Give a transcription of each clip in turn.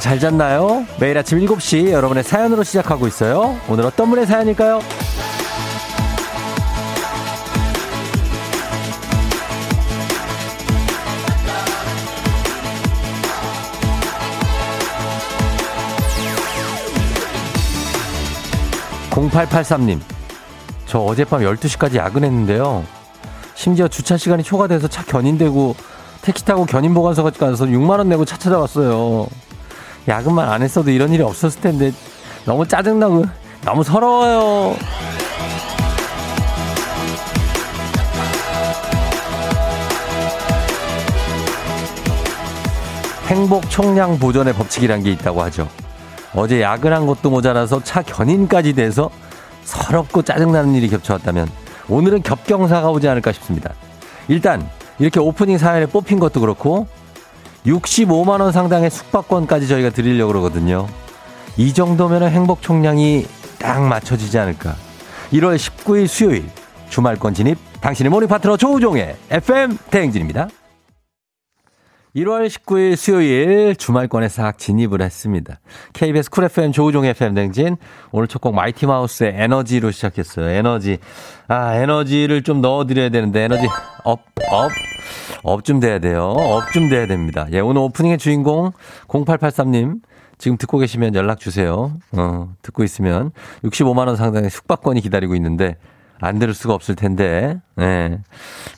여러분 잘 잤나요? 매일 아침 7시 여러분의 사연으로 시작하고 있어요. 오늘 어떤 분의 사연일까요? 0883님, 저 어젯밤 12시까지 야근했는데요. 심지어 주차 시간이 초과돼서 차 견인되고 택시 타고 견인보관소까지 가서 6만원 내고 차 찾아왔어요. 야근만 안 했어도 이런 일이 없었을 텐데 너무 짜증나고 너무 서러워요. 행복 총량 보존의 법칙이란 게 있다고 하죠. 어제 야근한 것도 모자라서 차 견인까지 돼서 서럽고 짜증나는 일이 겹쳐왔다면 오늘은 겹경사가 오지 않을까 싶습니다. 일단 이렇게 오프닝 사연에 뽑힌 것도 그렇고 65만 원 상당의 숙박권까지 저희가 드리려고 그러거든요. 이 정도면 행복 총량이 딱 맞춰지지 않을까. 1월 19일 수요일 주말권 진입 당신의 morning 파트너 조우종의 FM 대행진입니다. 1월 19일 수요일 주말권에 싹 진입을 했습니다. KBS 쿨 FM 조우종 FM 댕진 오늘 첫 곡 마이티 마우스의 에너지로 시작했어요. 에너지. 아, 에너지를 좀 넣어 드려야 되는데 에너지 up up. Up 좀 돼야 돼요. Up 좀 돼야 됩니다. 예, 오늘 오프닝의 주인공 0883님 지금 듣고 계시면 연락 주세요. 어, 듣고 있으면 65만 원 상당의 숙박권이 기다리고 있는데 안 들을 수가 없을 텐데. 네.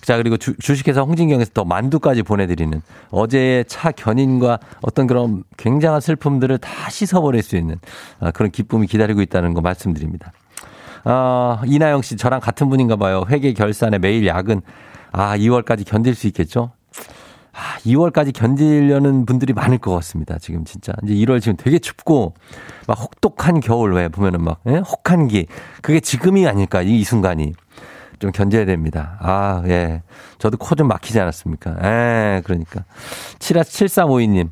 자, 그리고 주, 주식회사 홍진경에서 더 만두까지 보내드리는 어제의 차 견인과 어떤 그런 굉장한 슬픔들을 다 씻어버릴 수 있는 아, 그런 기쁨이 기다리고 있다는 거 말씀드립니다. 아, 이나영 씨, 저랑 같은 분인가 봐요. 회계 결산에 매일 야근. 아, 2월까지 견딜 수 있겠죠? 아, 2월까지 견디려는 분들이 많을 것 같습니다. 지금 진짜. 이제 1월 지금 되게 춥고, 막 혹독한 겨울 왜 보면은 막, 예? 혹한기. 그게 지금이 아닐까, 이, 이 순간이. 좀 견뎌야 됩니다. 아, 예. 저도 코 좀 막히지 않았습니까? 예, 그러니까. 7452님.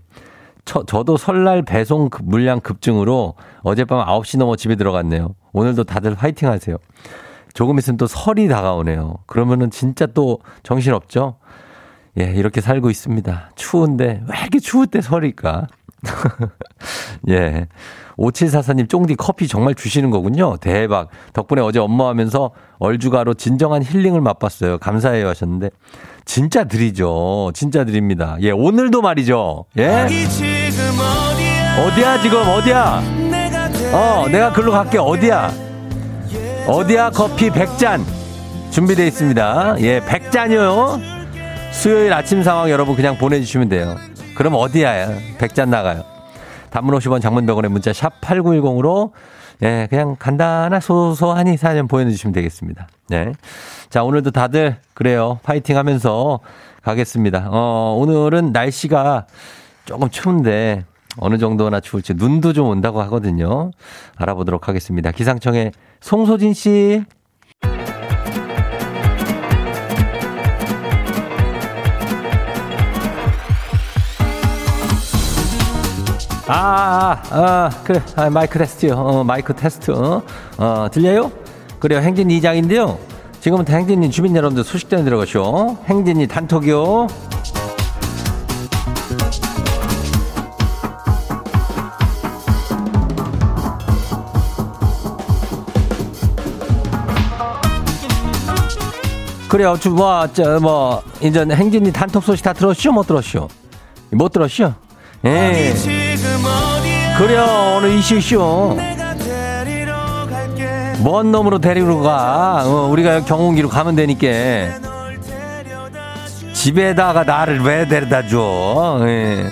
저, 저도 설날 배송 물량 급증으로 어젯밤 9시 넘어 집에 들어갔네요. 오늘도 다들 화이팅 하세요. 조금 있으면 또 설이 다가오네요. 그러면은 진짜 또 정신없죠? 예, 이렇게 살고 있습니다. 추운데, 왜 이렇게 추울 때 설일까? 예. 5744님, 쫑디 커피 정말 주시는 거군요. 대박. 덕분에 어제 업무하면서 얼주가로 진정한 힐링을 맛봤어요. 감사해요 하셨는데. 진짜 드리죠. 진짜 드립니다. 예, 오늘도 말이죠. 예. 어디야, 지금, 어디야? 어, 내가 글로 갈게. 어디야? 어디야, 커피 100잔. 준비되어 있습니다. 예, 100잔이요. 수요일 아침 상황 여러분 그냥 보내주시면 돼요. 그럼 어디야? 100잔 나가요. 단문 50원 장문병원의 문자 샵 8910으로 예, 그냥 간단한 소소하니 사연 보내주시면 되겠습니다. 네. 자, 오늘도 다들 그래요. 파이팅 하면서 가겠습니다. 어, 오늘은 날씨가 조금 추운데 어느 정도나 추울지 눈도 좀 온다고 하거든요. 알아보도록 하겠습니다. 기상청의 송소진 씨. 아, 아, 아 그래. 아, 마이크 테스트요. 어, 마이크 테스트. 어, 어 들려요? 그래요. 행진이 이장인데요. 지금부터 행진이 주민 여러분들 소식 전해 들어가시오. 행진이 단톡이요. 그래요. 주, 뭐, 저, 뭐, 이제 행진이 단톡 소식 다 들었쇼? 못 들었쇼? 못 들었쇼? 예. 그래요 오늘 이슈쇼 먼 놈으로 데리러 가. 어, 우리가 경운기로 가면 되니까. 집에다가 나를 왜 데려다 줘? 예.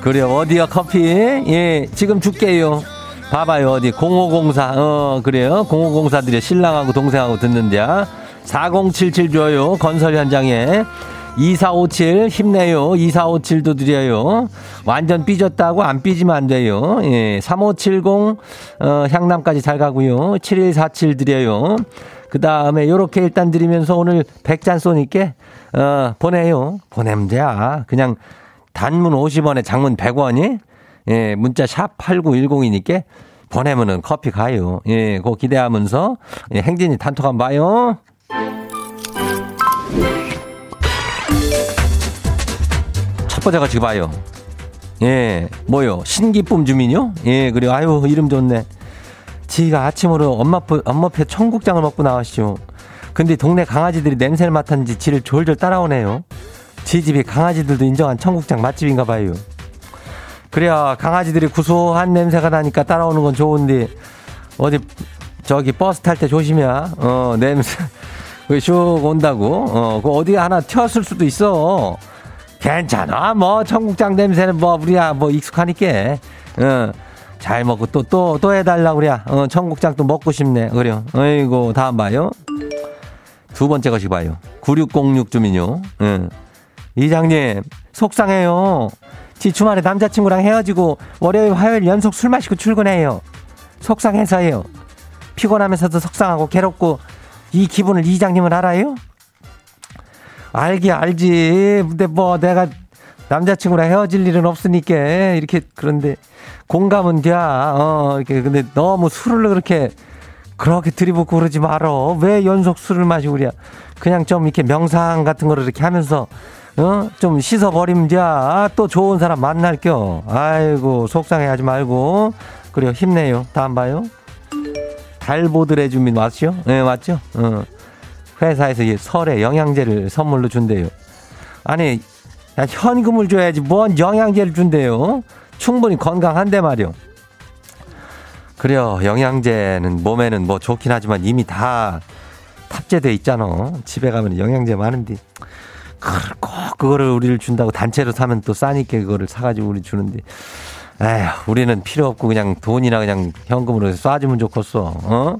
그래요 어디야 커피? 예 지금 줄게요. 봐봐요 어디. 0504 어 그래요? 0504들이 신랑하고 동생하고 듣는데야. 4077 줘요 건설 현장에 2457 힘내요. 2457도 드려요. 완전 삐졌다고 안 삐지면 안 돼요. 예. 3570 어, 향남까지 잘 가고요. 7147 드려요. 그 다음에 요렇게 일단 드리면서 오늘 100잔 쏘니까 어, 보내요. 보내면 돼. 그냥 단문 50원에 장문 100원이 예, 문자 샵 8910이니까 보내면은 커피 가요. 예, 그거 기대하면서 예, 행진이 단톡 한번 봐요. 첫 번째 가지고 봐요. 예, 뭐요? 신기쁨 주민요? 예, 그리고 아유, 이름 좋네. 지가 아침으로 엄마, 엄마표 청국장을 먹고 나왔시오. 근데 동네 강아지들이 냄새를 맡았는지 지를 졸졸 따라오네요. 지 집이 강아지들도 인정한 청국장 맛집인가 봐요. 그래야 강아지들이 구수한 냄새가 나니까 따라오는 건 좋은데 어디 저기 버스 탈 때 조심이야. 어, 냄새. 슉 온다고. 어, 그 어디 하나 튀었을 수도 있어. 괜찮아. 뭐, 청국장 냄새는 뭐, 우리야, 뭐, 익숙하니까. 어, 잘 먹고 또, 또, 또 해달라고, 그래야. 어, 청국장 또 먹고 싶네. 그래요. 어이고, 다음 봐요. 두 번째 것이 봐요. 9606 주민요. 응. 이장님, 속상해요. 지 주말에 남자친구랑 헤어지고 월요일, 화요일 연속 술 마시고 출근해요. 속상해서요. 피곤하면서도 속상하고 괴롭고 이 기분을 이장님은 알아요? 알기 알지. 근데 뭐 내가 남자친구랑 헤어질 일은 없으니까 이렇게 그런데 공감은 돼. 어, 이렇게 근데 너무 술을 그렇게 그렇게 들이붓고 그러지 말어. 왜 연속 술을 마시고 그래. 그냥 좀 이렇게 명상 같은 거를 이렇게 하면서 어? 좀 씻어버리면 돼. 아, 또 좋은 사람 만날 겨. 아이고, 속상해 하지 말고. 그래요. 힘내요. 다음 봐요. 달보드레 주민 맞죠? 네, 맞죠? 어. 회사에서 설에 영양제를 선물로 준대요. 아니, 현금을 줘야지 뭔 영양제를 준대요. 충분히 건강한데 말이요. 그래요. 영양제는 몸에는 뭐 좋긴 하지만 이미 다 탑재돼 있잖아. 집에 가면 영양제 많은데. 꼭 그거를 우리를 준다고 단체로 사면 또 싸니까 그거를 사가지고 우리 주는데. 에휴, 우리는 필요 없고 그냥 돈이나 그냥 현금으로 쏴주면 좋겠어. 어?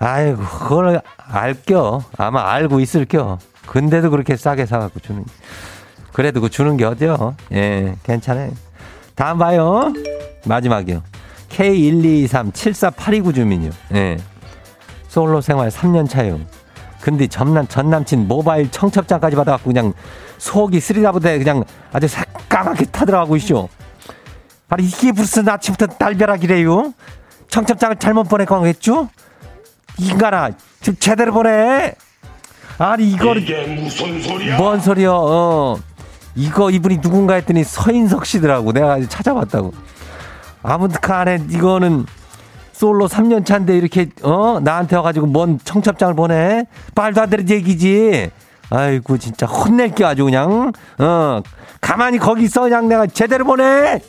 아이고, 그걸 알겨. 아마 알고 있을겨. 근데도 그렇게 싸게 사갖고 주는. 그래도 그 주는 게 어디요? 예, 괜찮아요. 다음 봐요. 마지막이요. K123-74829 주민이요. 예. 솔로 생활 3년 차요. 근데 전남, 전 남친 모바일 청첩장까지 받아갖고 그냥 속이 쓰리다보다 그냥 아주 새까맣게 타들어가고 있쇼. 바로 이게 무슨 아침부터 날벼락이래요? 청첩장을 잘못 했죠? 인간아, 좀 제대로 보내. 아니 이거를 이게 무슨 소리야? 뭔 소리야? 어. 이거 이분이 누군가 했더니 서인석 씨더라고. 내가 찾아봤다고. 아무튼 간에 이거는 솔로 3년 차인데 이렇게 어 나한테 와가지고 뭔 청첩장을 보내? 말도 안 되는 얘기지. 아이고 진짜 혼낼게 아주 그냥 어 가만히 거기 있어 그냥 내가 제대로 보내.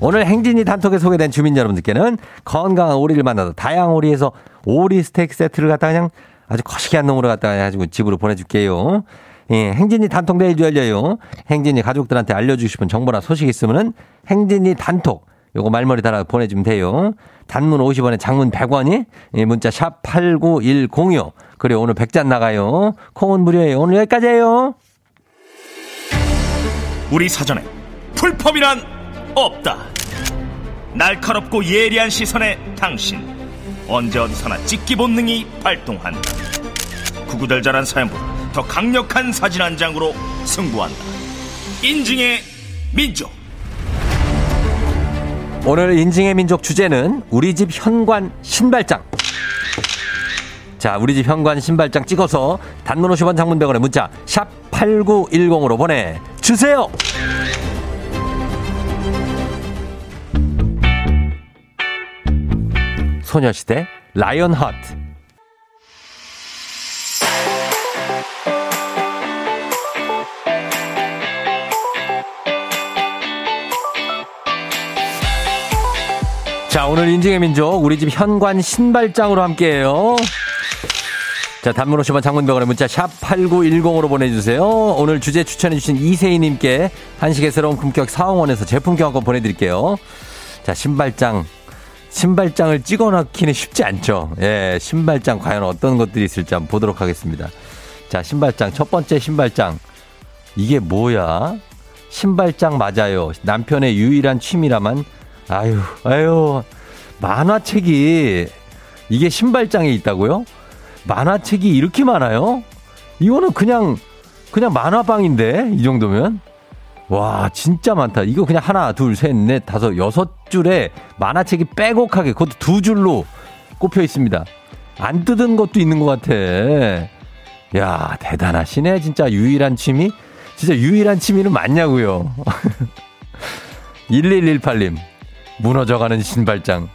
오늘 행진이 단톡에 소개된 주민 여러분들께는 건강한 오리를 만나서 다양한 오리에서 오리 스테이크 세트를 갖다 그냥 아주 거시기한 놈으로 갖다 가지고 집으로 보내줄게요. 예, 행진이 단톡 내일도 열려요. 행진이 가족들한테 알려주고 싶은 정보나 소식 있으면은 행진이 단톡 요거 말머리 달아 보내주면 돼요. 단문 50원에 장문 100원이 예, 문자 샵 8910이요. 그리고 오늘 100잔 나가요. 콩은 무료예요. 오늘 여기까지예요. 우리 사전에 풀펌이란 없다. 날카롭고 예리한 시선에 당신 언제 어디서나 찍기 본능이 발동한다. 구구절절한 사연보다 더 강력한 사진 한 장으로 승부한다. 인증의 민족. 오늘 인증의 민족 주제는 우리 집 현관 신발장. 자, 우리 집 현관 신발장 찍어서 단문 50원 장문병원에 문자 샵 8910으로 보내 주세요. 소녀시대 라이언 하트 자, 오늘 인증의 민족, 우리 집 현관 신발장으로 함께해요. 자, 단문 50원 장문병원의 문자 샵 8910으로 보내주세요. 오늘 주제 추천해주신 이세희님께 한식의 새로운 품격 사홍원에서 제품 교환권 보내드릴게요. 자, 신발장. 신발장을 찍어 넣기는 쉽지 않죠. 예, 신발장 과연 어떤 것들이 있을지 한번 보도록 하겠습니다. 자, 신발장. 첫 번째 신발장. 이게 뭐야? 신발장 맞아요. 남편의 유일한 취미라만 아유, 아유, 만화책이 이게 신발장에 있다고요? 만화책이 이렇게 많아요? 이거는 그냥 그냥 만화방인데 이 정도면 와 진짜 많다. 이거 그냥 하나, 둘, 셋, 넷, 다섯, 여섯 줄에 만화책이 빼곡하게 그것도 두 줄로 꼽혀 있습니다. 안 뜯은 것도 있는 것 같아. 야, 대단하시네. 진짜 유일한 취미? 진짜 유일한 취미는 맞냐고요. 1118님. 무너져가는 신발장.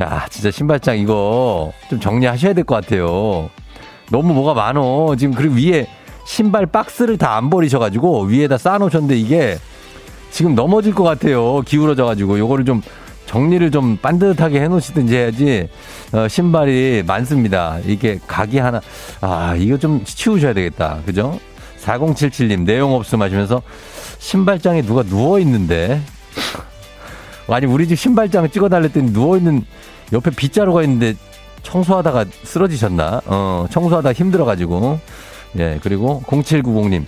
야, 진짜 신발장 이거 좀 정리하셔야 될 것 같아요. 너무 뭐가 많어. 지금 그리고 위에 신발 박스를 다 안 버리셔가지고 위에다 쌓아놓으셨는데 이게 지금 넘어질 것 같아요. 기울어져가지고 요거를 좀 정리를 좀 반듯하게 해놓으시든지 해야지 어, 신발이 많습니다. 이게 각이 하나 아 이거 좀 치우셔야 되겠다. 그죠? 4077님 내용 없음 하시면서 신발장에 누가 누워 있는데 아니 우리 집 신발장 찍어달랬더니 누워 있는 옆에 빗자루가 있는데 청소하다가 쓰러지셨나? 어 청소하다 힘들어가지고 예 그리고 0790님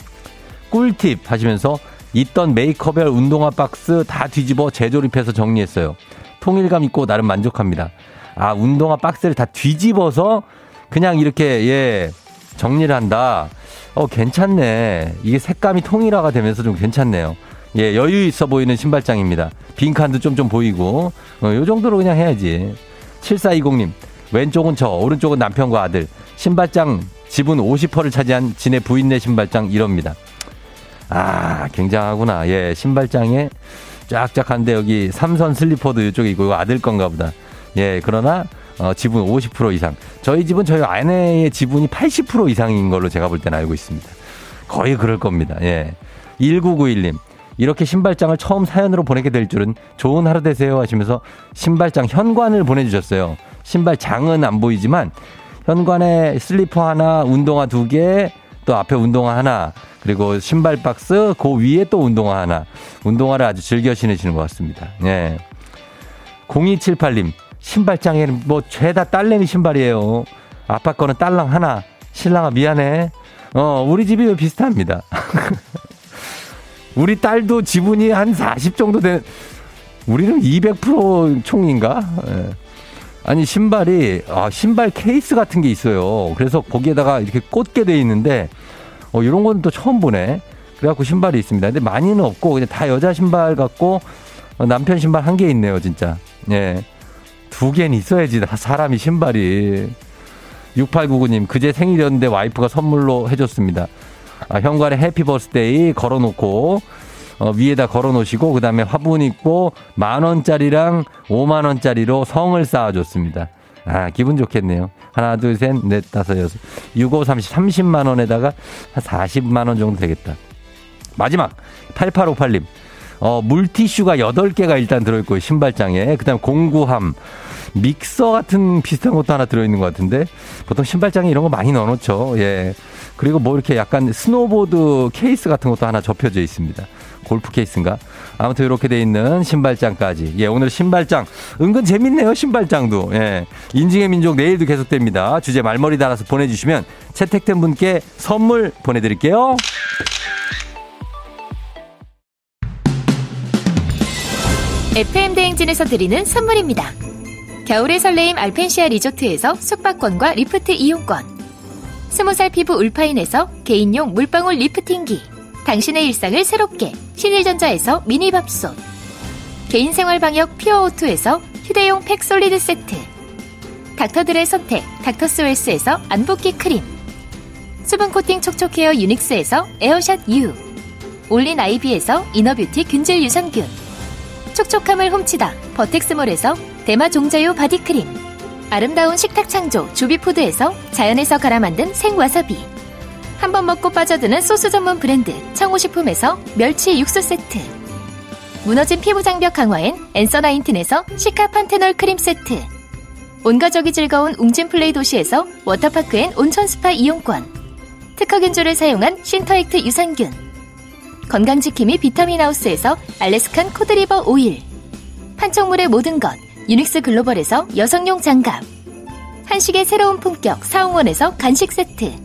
꿀팁 하시면서 있던 메이크업별 운동화 박스 다 뒤집어 재조립해서 정리했어요. 통일감 있고 나름 만족합니다. 아, 운동화 박스를 다 뒤집어서 그냥 이렇게, 예, 정리를 한다. 어, 괜찮네. 이게 색감이 통일화가 되면서 좀 괜찮네요. 예, 여유 있어 보이는 신발장입니다. 빈칸도 좀 좀 보이고, 어, 요 정도로 그냥 해야지. 7420님, 왼쪽은 저, 오른쪽은 남편과 아들. 신발장 지분 50%를 차지한 진의 부인네 신발장 이럽니다. 아, 굉장하구나. 예, 신발장에 쫙쫙한데 여기 삼선 슬리퍼도 이쪽에 있고 아들 건가 보다. 예, 그러나 어, 지분 50% 이상. 저희 집은 저희 아내의 지분이 80% 이상인 걸로 제가 볼 때는 알고 있습니다. 거의 그럴 겁니다. 예. 1991님. 이렇게 신발장을 처음 사연으로 보내게 될 줄은 좋은 하루 되세요 하시면서 신발장 현관을 보내주셨어요. 신발장은 안 보이지만 현관에 슬리퍼 하나, 운동화 두 개, 또 앞에 운동화 하나, 그리고 신발 박스, 그 위에 또 운동화 하나. 운동화를 아주 즐겨 신으시는 것 같습니다. 예. 0278님, 신발장에는 뭐 죄다 딸내미 신발이에요. 아빠 거는 딸랑 하나. 신랑아 미안해. 어, 우리 집이 비슷합니다. 우리 딸도 지분이 한 40 정도 된, 우리는 200% 총인가? 예. 아니, 신발이, 아, 신발 케이스 같은 게 있어요. 그래서 거기에다가 이렇게 꽂게 돼 있는데, 어, 이런 건 또 처음 보네. 그래갖고 신발이 있습니다. 근데 많이는 없고, 그냥 다 여자 신발 같고, 어, 남편 신발 한 개 있네요, 진짜. 예. 두 개는 있어야지, 사람이 신발이. 6899님, 그제 생일이었는데 와이프가 선물로 해줬습니다. 아, 현관에 happy birthday 걸어놓고, 어, 위에다 걸어 놓으시고, 그 다음에 화분 있고, 만 원짜리랑 오만원짜리로 성을 쌓아 줬습니다. 아, 기분 좋겠네요. 하나, 둘, 셋, 넷, 다섯, 여섯. 6, 5, 30, 30만 원에다가 한 40만 원 정도 되겠다. 마지막 8858님. 어, 물티슈가 8개가 일단 들어있고 신발장에 그다음 공구함 믹서 같은 비슷한 것도 하나 들어있는 것 같은데 보통 신발장에 이런 거 많이 넣어놓죠. 예. 그리고 뭐 이렇게 약간 스노보드 케이스 같은 것도 하나 접혀져 있습니다. 골프 케이스인가? 아무튼 이렇게 돼 있는 신발장까지. 예, 오늘 신발장. 은근 재밌네요, 신발장도. 예. 인증의 민족 내일도 계속됩니다. 주제 말머리 달아서 보내주시면 채택된 분께 선물 보내드릴게요. FM 대행진에서 드리는 선물입니다. 겨울의 설레임 알펜시아 리조트에서 숙박권과 리프트 이용권. 스무살 피부 울파인에서 개인용 물방울 리프팅기. 당신의 일상을 새롭게 신일전자에서 미니밥솥. 개인생활 방역 퓨어오투에서 휴대용 팩솔리드 세트. 닥터들의 선택 닥터스웰스에서 안붓기 크림. 수분 코팅 촉촉헤어 유닉스에서 에어샷 U. 올린 아이비에서 inner beauty 균질 유산균. 촉촉함을 훔치다 버텍스몰에서 대마 종자유 바디크림 아름다운 식탁 창조 주비푸드에서 자연에서 갈아 만든 생와사비 한번 먹고 빠져드는 소스 전문 브랜드 청호식품에서 멸치 육수 세트. 무너진 피부 장벽 강화엔 엔서 나인틴에서 시카 판테놀 크림 세트. 온가족이 즐거운 웅진 플레이 도시에서 워터파크엔 온천 스파 이용권. 특허균조를 사용한 신터액트 유산균. 건강지킴이 비타민하우스에서 알래스칸 cod liver oil. 판촉물의 모든 것 유닉스 글로벌에서 여성용 장갑. 한식의 새로운 품격 사홍원에서 간식 세트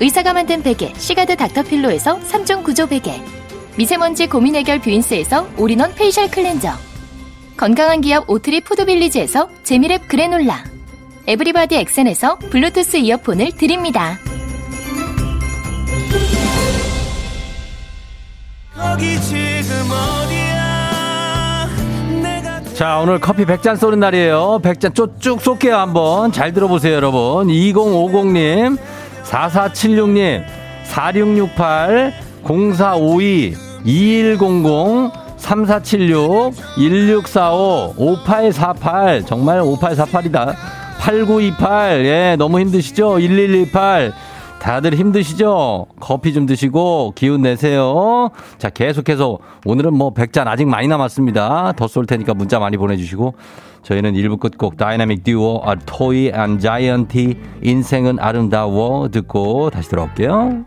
의사가 만든 베개 시가드 닥터필로에서 3종 구조 베개 미세먼지 고민 해결 뷰인스에서 all-in-one facial cleanser 건강한 기업 오트리 푸드빌리지에서 재미랩 그래놀라 에브리바디 엑센에서 블루투스 이어폰을 드립니다. 거기 지금 어디야 자, 오늘 커피 100잔 쏘는 날이에요. 100잔 쭉쭉 쏠게요, 한번. 잘 들어보세요, 여러분. 2050님, 4476님, 4668, 0452, 2100, 3476, 1645, 5848. 정말 5848이다. 8928. 예, 너무 힘드시죠? 1118. 다들 힘드시죠? 커피 좀 드시고 기운 내세요. 자, 계속해서 오늘은 뭐 100잔 아직 많이 남았습니다. 더 쏠 테니까 문자 많이 보내주시고 저희는 1부 끝곡 다이나믹 듀오 아, 토이 앤 자이언티 인생은 아름다워 듣고 다시 돌아올게요.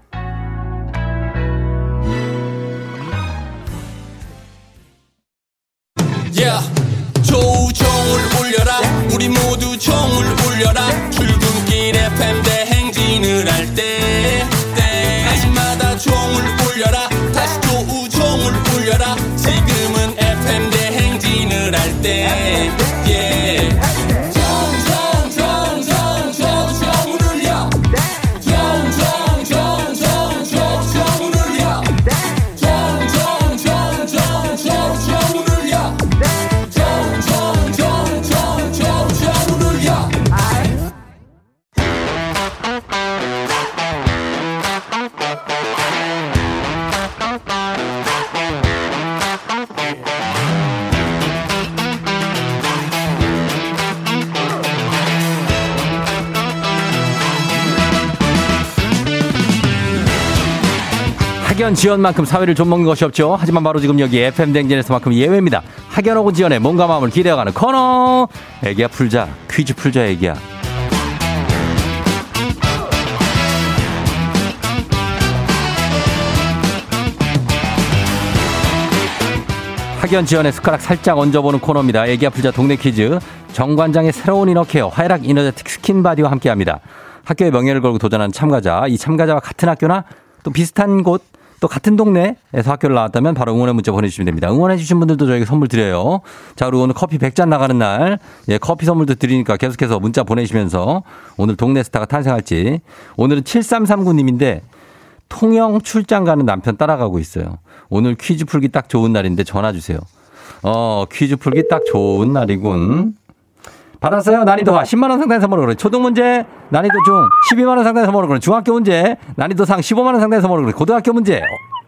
지연만큼 사회를 좀 먹는 것이 없죠. 하지만 바로 지금 여기 FM 대행진에서만큼 예외입니다. 학연하고 지연의 몸과 마음을 기대어가는 코너. 애기야 풀자. 퀴즈 풀자 애기야. 학연 지연의 숟가락 살짝 얹어보는 코너입니다. 애기야 풀자 동네 퀴즈. 정관장의 새로운 이너케어 화애락 이너제틱 스킨바디와 함께합니다. 학교의 명예를 걸고 도전하는 참가자. 이 참가자와 같은 학교나 또 비슷한 곳, 또 같은 동네에서 학교를 나왔다면 바로 응원의 문자 보내주시면 됩니다. 응원해주신 분들도 저희가 선물 드려요. 자, 그리고 오늘 커피 100잔 나가는 날, 예, 커피 선물도 드리니까 계속해서 문자 보내시면서 오늘 동네 스타가 탄생할지. 오늘은 7339님인데 통영 출장 가는 남편 따라가고 있어요. 오늘 퀴즈 풀기 딱 좋은 날인데 전화 주세요. 어, 퀴즈 풀기 딱 좋은 날이군. 받았어요? 난이도 하 10만 원 상당의 선물을 그래. 초등 문제, 난이도 중 12만 원 상당의 선물을 그래. 중학교 문제, 난이도 상 15만 원 상당의 선물을 그래. 고등학교 문제,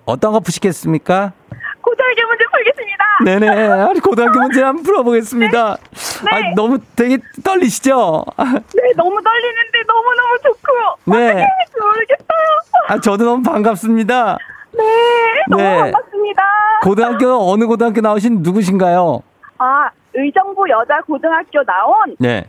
어, 떤 거 푸시겠습니까? 고등학교 문제 풀겠습니다. 네네. 아니, 고등학교 문제 한번 풀어보겠습니다. 네. 아, 너무 되게 떨리시죠? 네, 너무 떨리는데 너무너무 좋고요. 네. 어떻게 할지 모르겠어요. 아, 저도 너무 반갑습니다. 네, 너무 네. 반갑습니다. 고등학교, 어느 고등학교 나오신 누구신가요? 아, 의정부 여자 고등학교 나온 네.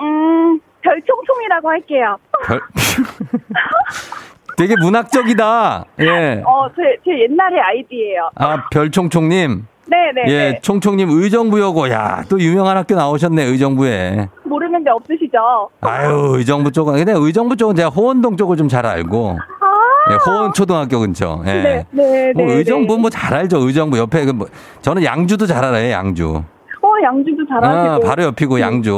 음 별총총이라고 할게요. 별, 되게 문학적이다. 예. 어, 제, 제 옛날의 아이디예요. 아, 별총총님. 네, 네, 예, 네. 총총님 의정부여고. 야, 또 유명한 학교 나오셨네, 의정부에. 모르는 데 없으시죠? 아유, 의정부 쪽은. 근데 의정부 쪽은 제가 호원동 쪽을 좀 잘 알고. 아, 예, 호원초등학교 근처. 예. 네, 네, 뭐 네, 의정부 네. 뭐잘 알죠, 의정부 옆에. 그 뭐, 저는 양주도 잘 알아요, 양주. 어, 양주도 잘하시고. 아, 바로 옆이고 양주.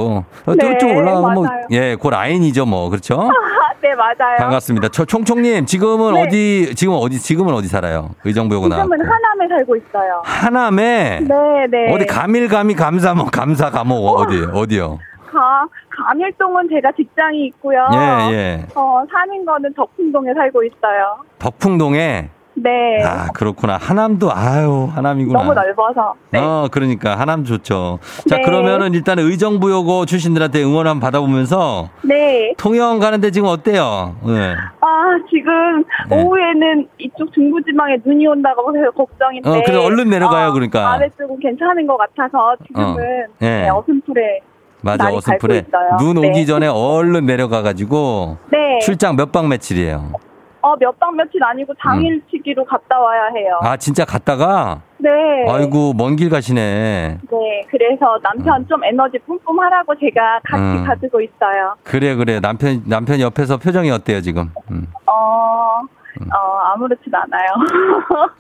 어, 네, 쭉 올라가면 뭐. 예, 그 라인이죠, 뭐. 그렇죠? 아, 네, 맞아요. 반갑습니다. 저 총총님, 지금은 네. 어디, 지금 어디, 지금은 어디 살아요? 의정부여고 나왔고. 지금은 하남에 살고 있어요. 하남에 네, 네. 어디 가밀가미 감사 뭐 감사 감옥 어디 어디요? 가, 감일동은 제가 직장이 있고요. 예 예. 어, 사는 거는 덕풍동에 살고 있어요. 덕풍동에 네. 아 그렇구나 하남도 아유 하남이구나. 너무 넓어서. 네. 어 그러니까 하남 좋죠. 자 네. 그러면은 일단 의정부여고 출신들한테 응원 한번 받아보면서 네. 통영 가는데 지금 어때요? 네. 아, 지금 네. 오후에는 이쪽 중부지방에 눈이 온다고 해서 걱정인데. 어, 그래, 얼른 내려가요, 어, 그러니까. 아래 쪽은 괜찮은 것 같아서 지금은 어, 예. 네, 어슴풀에. 맞아 어슴풀에. 눈 네. 오기 전에 얼른 내려가가지고 네. 출장 몇 박 며칠이에요? 어, 몇 박 며칠 아니고 당일치기로 갔다 와야 해요. 아 진짜 갔다가 네. 아이고 먼 길 가시네. 네. 그래서 남편 좀 에너지 뿜뿜 하라고 제가 같이 음. 가지고 있어요. 그래, 그래. 남편, 남편 옆에서 표정이 어때요, 지금? 음. 어, 어, 아무렇지도 않아요.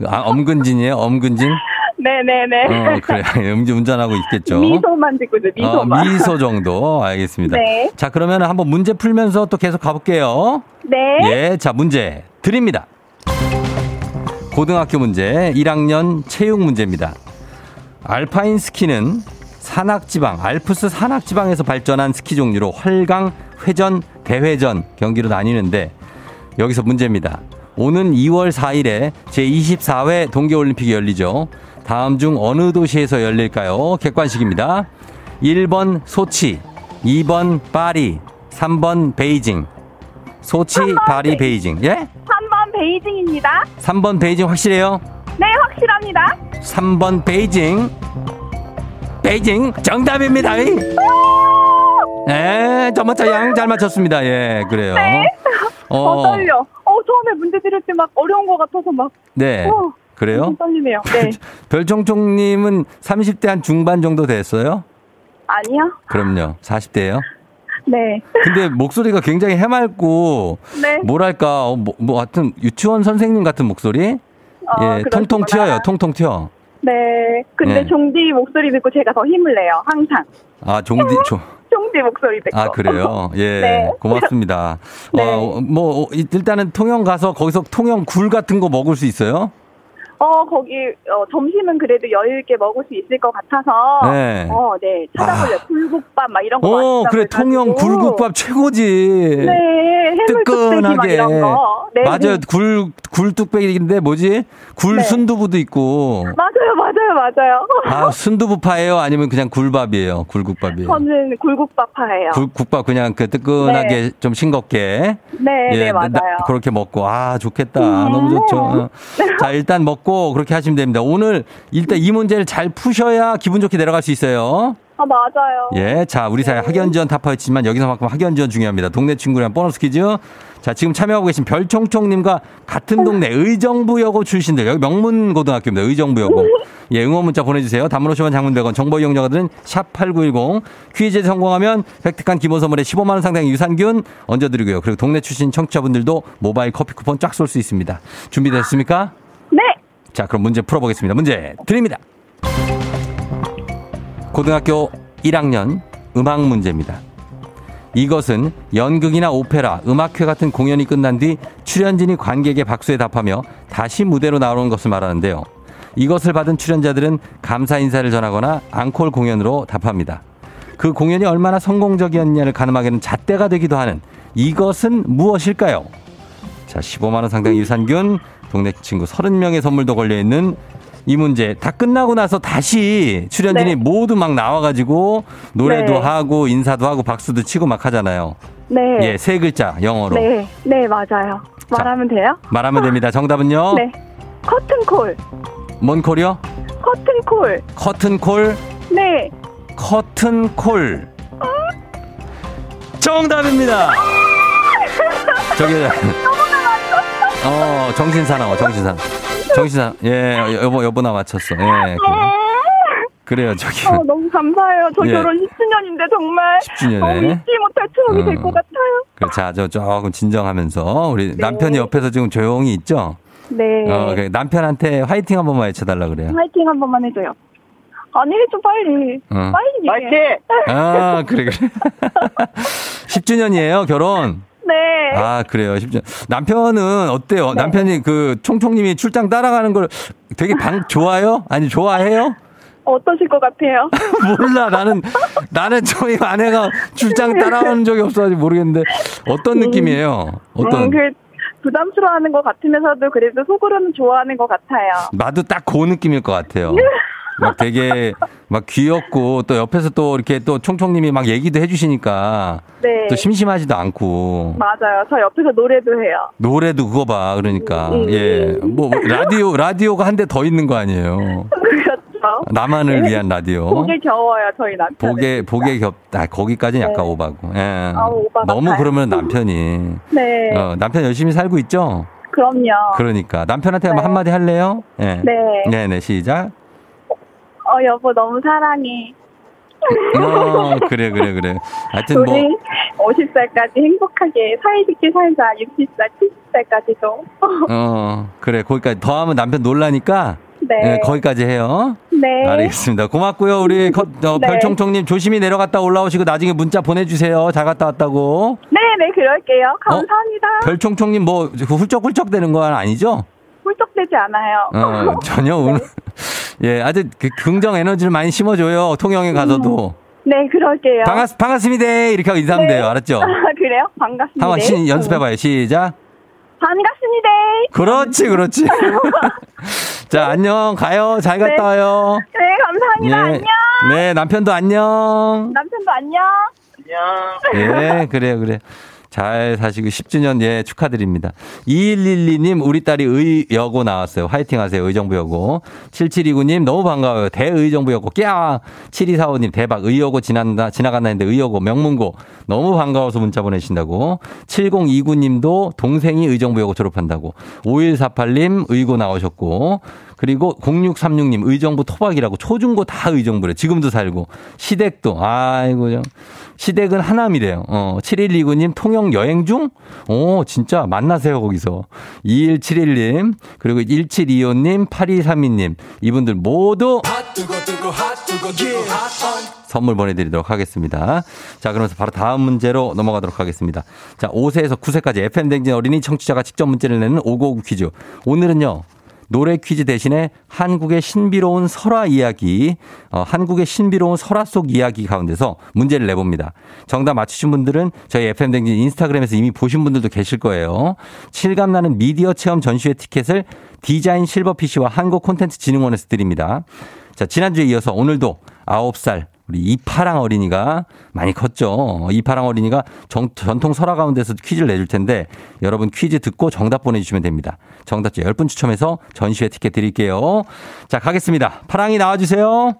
아, 엄근진이에요? 엄근진? 네네네. 어, 그래. 음주 운전하고 있겠죠. 미소만 짓고 있어요, 어, 미소만. 미소 정도. 알겠습니다. 네. 자, 그러면 한번 문제 풀면서 또 계속 가볼게요. 네. 예, 자, 문제 드립니다. 고등학교 문제 1학년 체육 문제입니다. 알파인 스키는 산악지방, 알프스 산악지방에서 발전한 스키 종류로 활강, 회전, 대회전 경기로 나뉘는데 여기서 문제입니다. 오는 2월 4일에 제24회 동계올림픽이 열리죠. 다음 중 어느 도시에서 열릴까요? 객관식입니다. 1번 소치, 2번 파리, 3번 베이징. 소치, 파리, 베이징. 예? 3번 베이징입니다. 3번 베이징 확실해요? 네, 확실합니다. 3번 베이징. 베이징 정답입니다. 예, 저마차 양잘 맞췄습니다. 예, 그래요. 어, 어, 떨려. 어, 처음에 문제 드릴 때 막 어려운 것 같아서 막. 네. 어, 그래요? 떨리네요. 네. 별총총님은 30대 한 중반 정도 됐어요? 아니요? 그럼요. 40대예요. 네. 근데 목소리가 굉장히 해맑고 네. 뭐랄까 어, 뭐, 뭐 하여튼 유치원 선생님 같은 목소리? 어, 예, 통통. 튀어요. 통통 튀어. 네. 근데 네. 종디 목소리 듣고 제가 더 힘을 내요. 항상. 아, 종디 조 종디 목소리 듣고. 아, 그래요? 예. 네. 고맙습니다. 네. 어, 뭐, 어, 일단은 통영 가서 거기서 통영 굴 같은 거 먹을 수 있어요? 어, 거기, 어, 점심은 그래도 여유있게 먹을 수 있을 것 같아서. 네. 어, 네. 찾아볼래요. 굴국밥 막 이런 거. 어, 그래. 해가지고. 통영 굴국밥 최고지. 네. 뜨끈하게. 이런 거. 네. 맞아요. 굴, 굴 뚝배기인데 뭐지? 굴 네. 순두부도 있고. 맞아요, 맞아요, 맞아요. 아, 순두부파예요? 아니면 그냥 굴밥이에요? 굴국밥이에요? 저는 굴국밥파예요. 굴, 국밥 그냥 그 뜨끈하게 좀 싱겁게. 네, 예, 네, 맞아요. 나- 그렇게 먹고. 아, 좋겠다. 음. 너무 좋죠. 어. 자, 일단 먹고 그렇게 하시면 됩니다. 오늘 일단 이 문제를 잘 푸셔야 기분 좋게 내려갈 수 있어요. 아, 맞아요. 예. 자, 우리 사회 학연지원 타파였지만 여기서만큼 학연지원 중요합니다. 동네 친구랑 보너스 퀴즈. 자, 지금 참여하고 계신 별총총님과 같은 동네 의정부여고 출신들. 여기 명문고등학교입니다. 의정부여고. 예, 응원 문자 보내주세요. 단문 50원 장문 100원 정보 이용자들은 샵8910 퀴즈에 성공하면 획득한 기본 선물에 15만원 상당의 유산균 얹어드리고요. 그리고 동네 출신 청취자분들도 모바일 커피 쿠폰 쫙 쏠 수 있습니다. 준비됐습니까? 네. 자, 그럼 문제 풀어보겠습니다. 문제 드립니다. 고등학교 1학년 음악 문제입니다. 이것은 연극이나 오페라, 음악회 같은 공연이 끝난 뒤 출연진이 관객의 박수에 답하며 다시 무대로 나오는 것을 말하는데요. 이것을 받은 출연자들은 감사 인사를 전하거나 앙콜 공연으로 답합니다. 그 공연이 얼마나 성공적이었냐를 가늠하게 는 잣대가 되기도 하는 이것은 무엇일까요? 자, 15만원 상당의 유산균, 동네 친구 30명의 선물도 걸려있는 이 문제 다 끝나고 나서 다시 출연진이 네. 모두 막 나와가지고 노래도 네. 하고 인사도 하고 박수도 치고 막 하잖아요. 네. 예, 세 글자 영어로 네. 네, 맞아요. 말하면 돼요? 말하면 됩니다. 정답은요? 네. 커튼콜. 뭔 콜이요? 커튼콜. 커튼콜, 네. 커튼콜. 정답입니다. 저기 어 정신사나워 정신사 정신사 예 여보 여보나 맞췄어 예 그래. 그래 요 저기 어, 너무 감사해요. 저 예. 결혼 10주년인데 정말 10주년에. 너무 잊지 못할 추억이 될 어. 것 같아요. 그래, 자, 저 조금 진정하면서 우리 네. 남편이 옆에서 지금 조용히 있죠? 네. 어, 그래, 남편한테 화이팅 한 번만 외쳐달라 그래요. 화이팅 한 번만 해줘요. 아니, 좀 빨리. 어. 빨리 얘기해. 아, 그래, 그래. 10주년이에요, 결혼. 네. 아, 그래요. 10주년. 남편은 어때요? 네. 남편이 그 총총님이 출장 따라가는 걸 되게 방, 좋아요? 아니, 좋아해요? 어떠실 것 같아요? 몰라. 나는, 나는 저희 아내가 출장 따라가는 적이 없어가지고 모르겠는데 어떤 느낌이에요? 어떤. 음, 그 부담스러워하는 것 같으면서도 그래도 속으로는 좋아하는 것 같아요. 나도 딱 그 느낌일 것 같아요. 막 되게 막 귀엽고 또 옆에서 또 이렇게 또 총총님이 막 얘기도 해주시니까 네. 또 심심하지도 않고 맞아요. 저 옆에서 노래도 해요. 노래도 그거 봐 그러니까 음. 예뭐 라디오 라디오가 한 대 더 있는 거 아니에요. 그렇죠. 나만을 위한 라디오. 보기 겨워요, 저희 남편. 보게 보게 겹다 거기까지는 약간 네. 오바고. 예. 아, 오바 너무 같아요. 그러면 남편이 네. 어, 남편 열심히 살고 있죠. 그럼요. 그러니까 남편한테 네. 한마디 할래요? 예. 네. 네네 시작. 어, 여보 너무 사랑해. 어, 그래, 그래, 그래. 하여튼 뭐, 우리 50살까지 행복하게 사이좋게 살자. 60살, 70살까지도. 어, 그래. 거기까지 더 하면 남편 놀라니까. 네. 네, 거기까지 해요. 네. 알겠습니다. 고맙고요. 우리 거- 어, 네. 별총총님 조심히 내려갔다 올라오시고 나중에 문자 보내주세요. 잘 갔다 왔다고. 네, 네, 그럴게요. 감사합니다. 별총총님 뭐 훌쩍훌쩍 되는 건 아니죠? 훌쩍되지 않아요. 어, 전혀 오늘 예 아주 그 긍정 에너지를 많이 심어줘요. 통영에 가서도 네, 그럴게요. 반갑 반갑습니다 이렇게 하고 인사하면 네. 돼요. 알았죠? 아, 그래요? 반갑습니다. 한번 시, 연습해봐요. 시작. 반갑습니다. 그렇지, 그렇지. 자, 안녕. 가요. 잘 갔다 네. 와요. 네, 감사합니다. 안녕. 네, 남편도 안녕. 남편도 안녕. 예, 그래요, 그래. 잘 사시고 10주년 예 축하드립니다. 2112님 우리 딸이 의여고 나왔어요. 화이팅 하세요. 의정부 여고. 7729님 너무 반가워요. 대의정부 여고 꺄. 7245님 대박 의여고 지난다 지나간다 했는데 의여고 명문고 너무 반가워서 문자 보내신다고. 7029님도 동생이 의정부 여고 졸업한다고. 5148님 의고 나오셨고. 그리고 0636님 의정부 토박이라고 초중고 다 의정부래. 지금도 살고. 시댁도 아이고 좀 시댁은 하남이래요. 어, 7129님 통영 여행 중? 오, 진짜 만나세요, 거기서. 2171님, 그리고 1725님, 8232님, 이분들 모두 선물 보내드리도록 하겠습니다. 자, 그러면서 바로 다음 문제로 넘어가도록 하겠습니다. 자, 5세에서 9세까지 FM댕진 어린이 청취자가 직접 문제를 내는 5959 퀴즈. 오늘은요, 노래 퀴즈 대신에 한국의 신비로운 설화 이야기, 어, 한국의 신비로운 설화 속 이야기 가운데서 문제를 내봅니다. 정답 맞추신 분들은 저희 FM댕진 인스타그램에서 이미 보신 분들도 계실 거예요. 실감나는 미디어 체험 전시회 티켓을 디자인 실버 PC와 한국 콘텐츠 진흥원에서 드립니다. 자, 지난주에 이어서 오늘도 9살 우리 이파랑 어린이가 많이 컸죠. 이파랑 어린이가 정- 전통 설화 가운데서 퀴즈를 내줄 텐데 여러분 퀴즈 듣고 정답 보내주시면 됩니다. 정답자 10분 추첨해서 전시회 티켓 드릴게요. 자, 가겠습니다. 파랑이 나와주세요.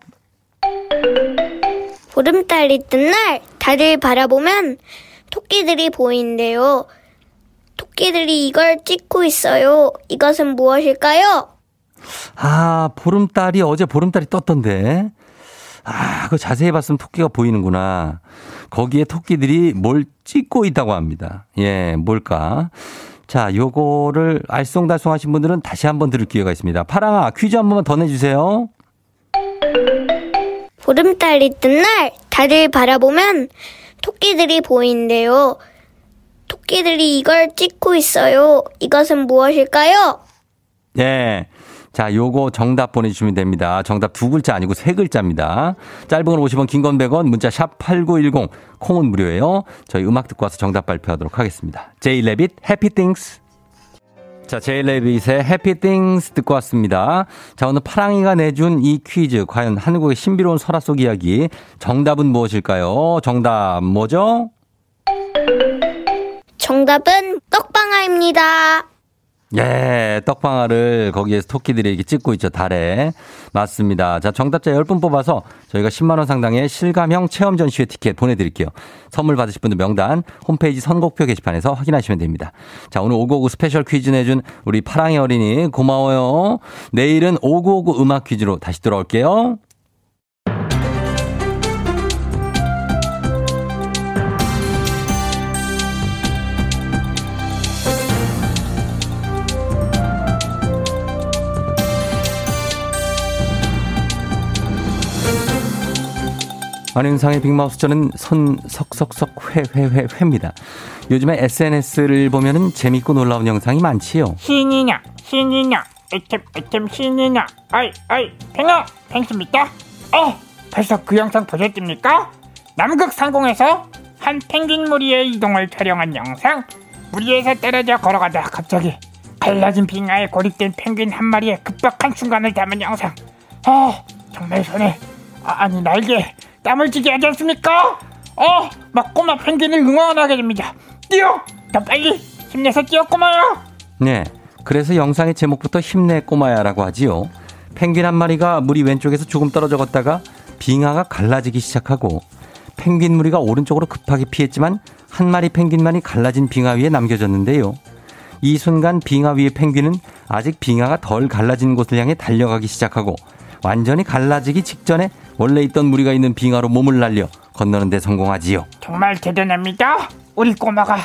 보름달이 뜬 날 달을 바라보면 토끼들이 보이는데요. 토끼들이 이걸 찍고 있어요. 이것은 무엇일까요? 아, 보름달이 어제 보름달이 떴던데. 아, 그거 자세히 봤으면 토끼가 보이는구나. 거기에 토끼들이 뭘 찍고 있다고 합니다. 예, 뭘까? 자, 요거를 알쏭달쏭 하신 분들은 다시 한번 들을 기회가 있습니다. 파랑아, 퀴즈 한 번만 더 내주세요. 보름달이 뜬 날 달을 바라보면 토끼들이 보이는데요. 토끼들이 이걸 찍고 있어요. 이것은 무엇일까요? 예. 자, 요거 정답 보내주시면 됩니다. 정답 두 글자 아니고 세 글자입니다. 짧은 건 50원, 긴 건 100원, 문자 샵 8910, 콩은 무료예요. 저희 음악 듣고 와서 정답 발표하도록 하겠습니다. 제이 레빗, 해피 띵스. 자, 제이레빗의 해피띵스 듣고 왔습니다. 자, 오늘 파랑이가 내준 이 퀴즈, 과연 한국의 신비로운 설화 속 이야기, 정답은 무엇일까요? 정답 뭐죠? 정답은 떡방아입니다. 예, 떡방아를 거기에서 토끼들이 이렇게 찍고 있죠, 달에. 맞습니다. 자, 정답자 10분 뽑아서 저희가 10만원 상당의 실감형 체험 전시회 티켓 보내드릴게요. 선물 받으실 분들 명단 홈페이지 선곡표 게시판에서 확인하시면 됩니다. 자, 오늘 5959 스페셜 퀴즈 내준 우리 파랑이 어린이 고마워요. 내일은 5959 음악 퀴즈로 다시 돌아올게요. 안윤상의 빅마우스 저는 손 석석석 희희희 희입니다. 요즘에 SNS를 보면은 재밌고 놀라운 영상이 많지요. 신이냐 신이냐 애템 애템 신이냐 아이 아이 팽아 팽수입니까? 어 벌써 그 영상 보셨습니까? 남극 상공에서 한 펭귄 무리의 이동을 촬영한 영상 무리에서 떨어져 걸어가다 갑자기 갈라진 빙하에 고립된 펭귄 한 마리의 급박한 순간을 담은 영상 어 정말 손에 아, 아니 날개에 땀을 쥐게 하지 않습니까? 어 막 꼬마 펭귄을 응원하게 됩니다 뛰어 더 빨리 힘내서 뛰어 꼬마야 네. 그래서 영상의 제목부터 힘내 꼬마야라고 하지요. 펭귄 한 마리가 물이 왼쪽에서 조금 떨어져 걷다가 빙하가 갈라지기 시작하고 펭귄 무리가 오른쪽으로 급하게 피했지만 한 마리 펭귄만이 갈라진 빙하 위에 남겨졌는데요. 이 순간 빙하 위의 펭귄은 아직 빙하가 덜 갈라진 곳을 향해 달려가기 시작하고 완전히 갈라지기 직전에 원래 있던 무리가 있는 빙하로 몸을 날려 건너는 데 성공하지요. 정말 대단합니다. 우리 꼬마가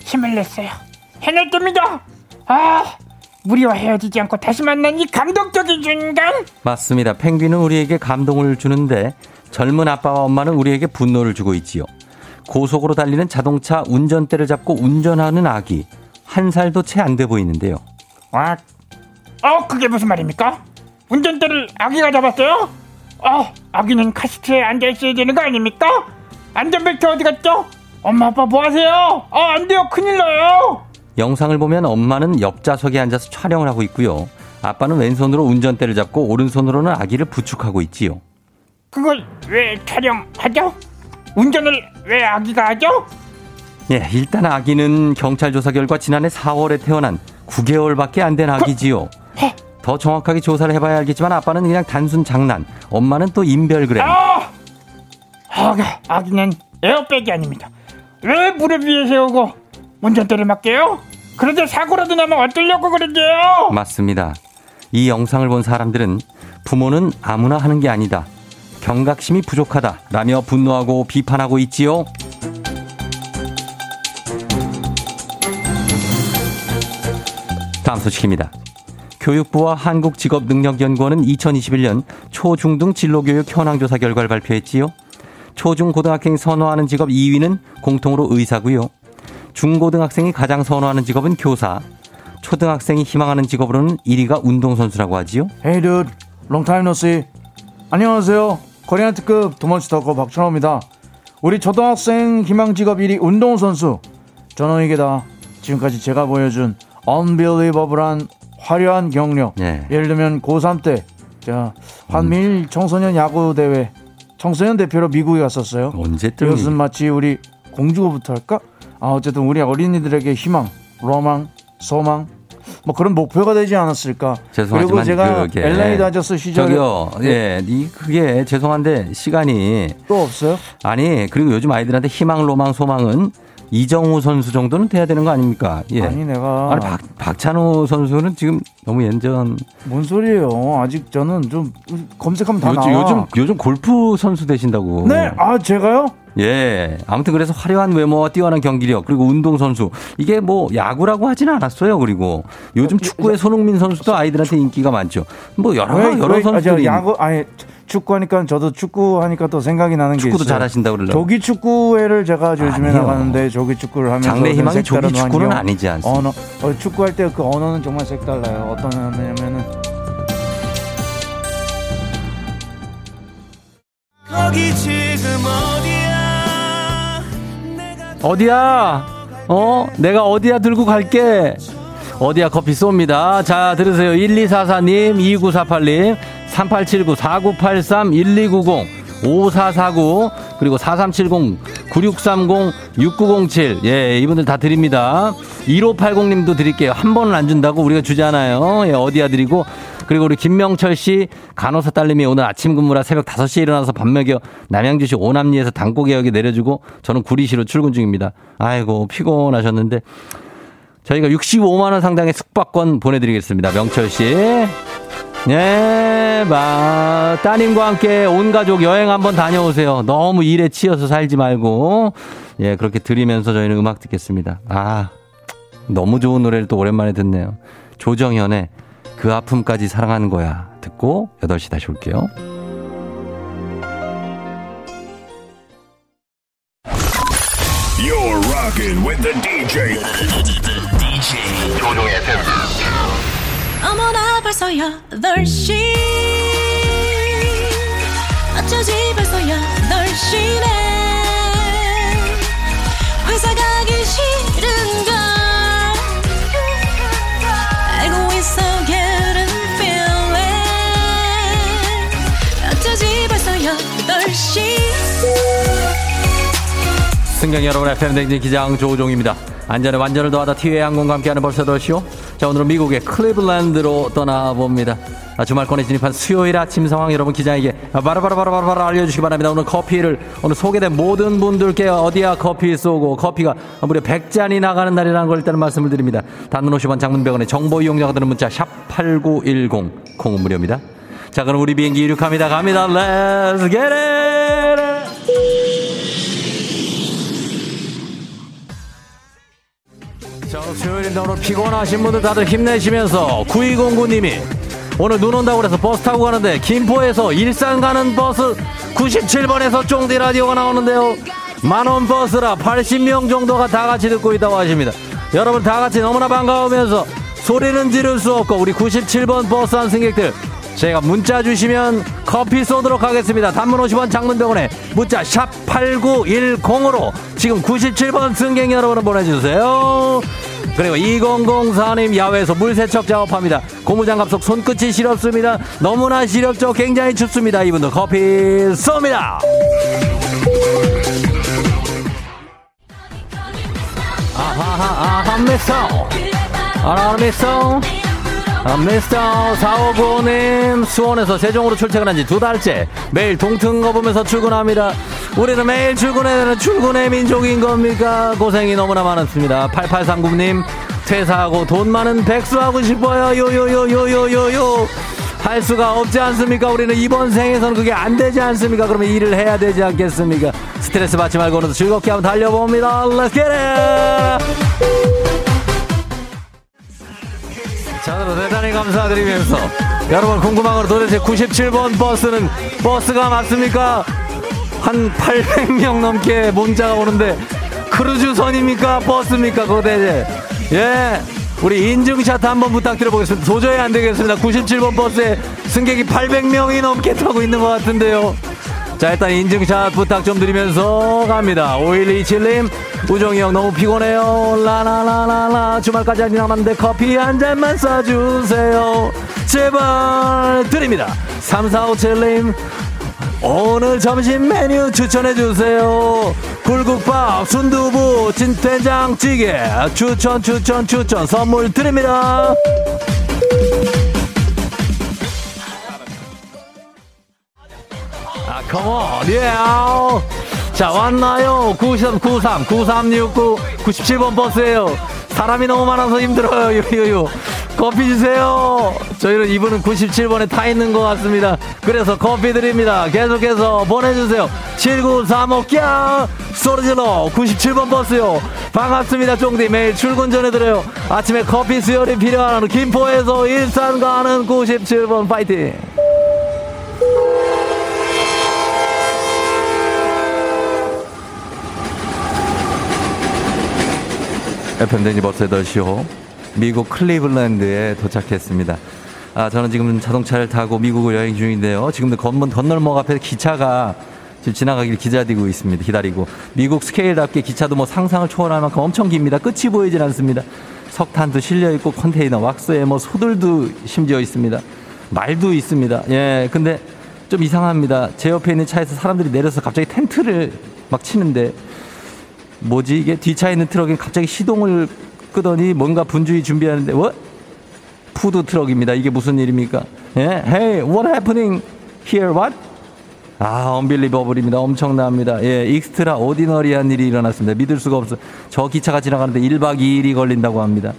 힘을 냈어요. 해냈답니다. 아, 무리와 헤어지지 않고 다시 만난 이 감동적인 순간. 맞습니다. 펭귄은 우리에게 감동을 주는데 젊은 아빠와 엄마는 우리에게 분노를 주고 있지요. 고속으로 달리는 자동차 운전대를 잡고 운전하는 아기. 한 살도 채 안 돼 보이는데요. 와, 어, 그게 무슨 말입니까? 운전대를 아기가 잡았어요? 어, 아기는 카시트에 앉아 있어야 되는 거 아닙니까? 안전벨트 어디 갔죠? 엄마 아빠 뭐 하세요? 어, 안 돼요. 큰일 나요. 영상을 보면 엄마는 옆좌석에 앉아서 촬영을 하고 있고요. 아빠는 왼손으로 운전대를 잡고 오른손으로는 아기를 부축하고 있지요. 그걸 왜 촬영하죠? 운전을 왜 아기가 하죠? 예, 일단 아기는 경찰 조사 결과 지난해 4월에 태어난 9개월밖에 안 된 아기지요. 헤, 더 정확하게 조사를 해봐야 알겠지만 아빠는 그냥 단순 장난, 엄마는 또 인별그램. 아! 아기, 아기는 에어백이 아닙니다. 왜 무릎 위에 세우고 운전대를 맡겨요? 그런데 사고라도 나면 어쩌려고 그러게요? 맞습니다. 이 영상을 본 사람들은 부모는 아무나 하는 게 아니다. 경각심이 부족하다. 라며 분노하고 비판하고 있지요. 다음 소식입니다. 교육부와 한국직업능력연구원은 2021년 초중등 진로교육 현황조사 결과를 발표했지요. 초중 고등학생이 선호하는 직업 2위는 공통으로 의사고요. 중고등학생이 가장 선호하는 직업은 교사. 초등학생이 희망하는 직업으로는 1위가 운동선수라고 하지요. Hey dude, long time no see. 안녕하세요. 코리안 특급 덕커 박찬호입니다. 우리 초등학생 희망 직업 1위 운동선수. 전원이게 다. 지금까지 제가 보여준 unbelievable한 화려한 경력. 네. 예를 들면 고3 때, 자, 한미일 청소년 야구 대회 청소년 대표로 미국에 갔었어요. 언제 뜸이 이것은 마치 우리 공주부터 할까? 아, 어쨌든 우리 어린이들에게 희망, 로망, 소망, 뭐 그런 목표가 되지 않았을까. 죄송하지만 그리고 제가 그게 LA 다저스 시절에 저기요, 예, 이 그게 죄송한데 시간이 또 없어요? 아니 그리고 요즘 아이들한테 희망, 로망, 소망은 이정우 선수 정도는 돼야 되는 거 아닙니까? 예. 아니 내가 아니, 박, 박찬호 선수는 지금 너무 연전. 뭔 소리예요? 아직 저는 좀 검색하면 다 요즘, 나와. 요즘 요즘 골프 선수 되신다고. 네, 아 제가요? 예. 아무튼 그래서 화려한 외모와 뛰어난 경기력 그리고 운동 선수 이게 뭐 야구라고 하지는 않았어요. 그리고 요즘 축구의 손흥민 선수도 아이들한테 인기가 많죠. 뭐 여러 왜, 여러 왜, 아, 저 선수들이 야구 아니 축구하니까 저도 축구하니까 또 생각이 나는 게 축구도 있어요. 잘하신다고 그러려고. 조기 축구회를 제가 요즘에 아니요. 나가는데 조기 축구를 하면서 장래 희망이 조기 축구는 아니지 않습니까? 언어 어, 축구할 때 그 언어는 정말 색달라요. 어떤 언어냐면은 어디야? 어? 내가 어디야 들고 갈게. 어디야 커피 쏩니다. 자, 들으세요. 1244님, 2948님, 3879, 4983, 1290, 5449, 그리고 4370, 9630, 6907. 예, 이분들 다 드립니다. 1580님도 드릴게요. 한 번은 안 준다고 우리가 주잖아요. 예, 어디야 드리고. 그리고 우리 김명철 씨 간호사 딸님이 오늘 아침 근무라 새벽 5시에 일어나서 밥 먹여 남양주시 오남리에서 당고개역에 내려주고 저는 구리시로 출근 중입니다. 아이고 피곤하셨는데 저희가 65만 원 상당의 숙박권 보내드리겠습니다. 명철 씨. 네, 마, 따님과 함께 온 가족 여행 한번 다녀오세요. 너무 일에 치여서 살지 말고. 예, 그렇게 드리면서 저희는 음악 듣겠습니다. 아, 너무 좋은 노래를 또 오랜만에 듣네요. 조정현의 그 아픔까지 사랑하는 거야. 듣고 8시 다시 올게요. You're rocking with the DJ. DJ 조종의 FM. 어머나 벌써 8시 어쩌지 벌써 8시네. 회사 가기 싫은걸. 알고 있어 getting feeling. 어쩌지 벌써 8시 승경 여러분 FM 댕진 기장 조우종입니다. 안전에 완전을 더하다 티웨이 항공과 함께하는 벌써 더쇼. 자 오늘은 미국의 클리블랜드로 떠나봅니다. 아, 주말권에 진입한 수요일 아침 상황 여러분 기장에게 바로바로바로바로 알려주시기 바랍니다. 오늘 커피를 오늘 소개된 모든 분들께 어디야 커피 쏘고 커피가 무려 100잔이 나가는 날이라는 걸 일단은 말씀을 드립니다. 단문 50원 장문병원의 정보 이용자가 드는 문자 샵 8910 콩은 무료입니다. 자, 그럼 우리 비행기 이륙합니다. 갑니다. Let's get it! 수요일인데 오늘 피곤하신 분들 다들 힘내시면서 9209님이 오늘 눈 온다고 그래서 버스 타고 가는데 김포에서 일산 가는 버스 97번에서 쫑디 라디오가 나오는데요. 만원 버스라 80명 정도가 다 같이 듣고 있다고 하십니다. 여러분 다 같이 너무나 반가우면서 소리는 지를 수 없고 우리 97번 버스 한 승객들 제가 문자 주시면 커피 쏘도록 하겠습니다. 단문 50원 장문 100원에 문자 샵 8910으로 지금 97번 승객 여러분은 보내주세요. 그리고 2004님 야외에서 물세척 작업합니다. 고무장갑 속 손끝이 시렵습니다. 너무나 시렵죠. 굉장히 춥습니다. 이분도 커피 쏩니다. 아하하 아하 미소 아하 미소 아, 미스터 4595님 수원에서 세종으로 출퇴근한 지 두 달째. 매일 동튼 거보면서 출근합니다. 우리는 매일 출근해야 되는 출근의 민족인 겁니까? 고생이 너무나 많았습니다. 8839님 퇴사하고 돈 많은 백수하고 싶어요. 요요요요요요요. 할 수가 없지 않습니까? 우리는 이번 생에서는 그게 안 되지 않습니까? 그러면 일을 해야 되지 않겠습니까? 스트레스 받지 말고 오늘도 즐겁게 한번 달려봅니다. Let's 자, 여러분 대단히 감사드리면서 여러분 궁금한 건 도대체 97번 버스는 버스가 맞습니까? 한 800명 넘게 문자가 오는데 크루즈선입니까? 버스입니까? 그거 대체 예 우리 인증샷 한번 부탁드려 보겠습니다. 도저히 안 되겠습니다. 97번 버스에 승객이 800명이 넘게 타고 있는 것 같은데요. 자, 일단 인증샷 부탁 좀 드리면서 갑니다. 5127님, 우정이 형 너무 피곤해요. 라라라라라. 주말까지 아직 남았는데 커피 한 잔만 쏴주세요. 제발 드립니다. 3457님, 오늘 점심 메뉴 추천해 주세요. 굴국밥, 순두부, 진된장찌개. 추천, 추천, 추천. 선물 드립니다. 아, 컴온, 예. 자, 왔나요? 93, 93, 9369, 97번 버스예요 사람이 너무 많아서 힘들어요. 요요요. 커피 주세요. 저희는 이분은 97번에 타 있는 것 같습니다. 그래서 커피 드립니다. 계속해서 보내주세요. 7935, 꺄! 소리질러. 97번 버스요. 반갑습니다. 쫑디. 매일 출근 전에 들어요. 아침에 커피 수혈이 필요한 김포에서 일산 가는 97번 파이팅! FM 데니 버스 8시호 미국 클리블랜드에 도착했습니다. 아, 저는 지금 자동차를 타고 미국을 여행 중인데요. 지금도 건문 건널목 앞에 기차가 지금 지나가길 기다리고 있습니다. 기다리고. 미국 스케일답게 기차도 뭐 상상을 초월할 만큼 엄청 깁니다. 끝이 보이질 않습니다. 석탄도 실려있고 컨테이너, 왁스에 뭐 소들도 심지어 있습니다. 말도 있습니다. 예, 근데 좀 이상합니다. 제 옆에 있는 차에서 사람들이 내려서 갑자기 텐트를 막 치는데 뭐지 이게 뒷차에 있는 트럭이 갑자기 시동을 끄더니 뭔가 분주히 준비하는데 뭐 푸드 트럭입니다. 이게 무슨 일입니까? 예, hey, what happening here? What? 아, unbelievable입니다. 엄청납니다. 예, extraordinary한 일이 일어났습니다. 믿을 수가 없어. 저 기차가 지나가는데 1박 2일이 걸린다고 합니다.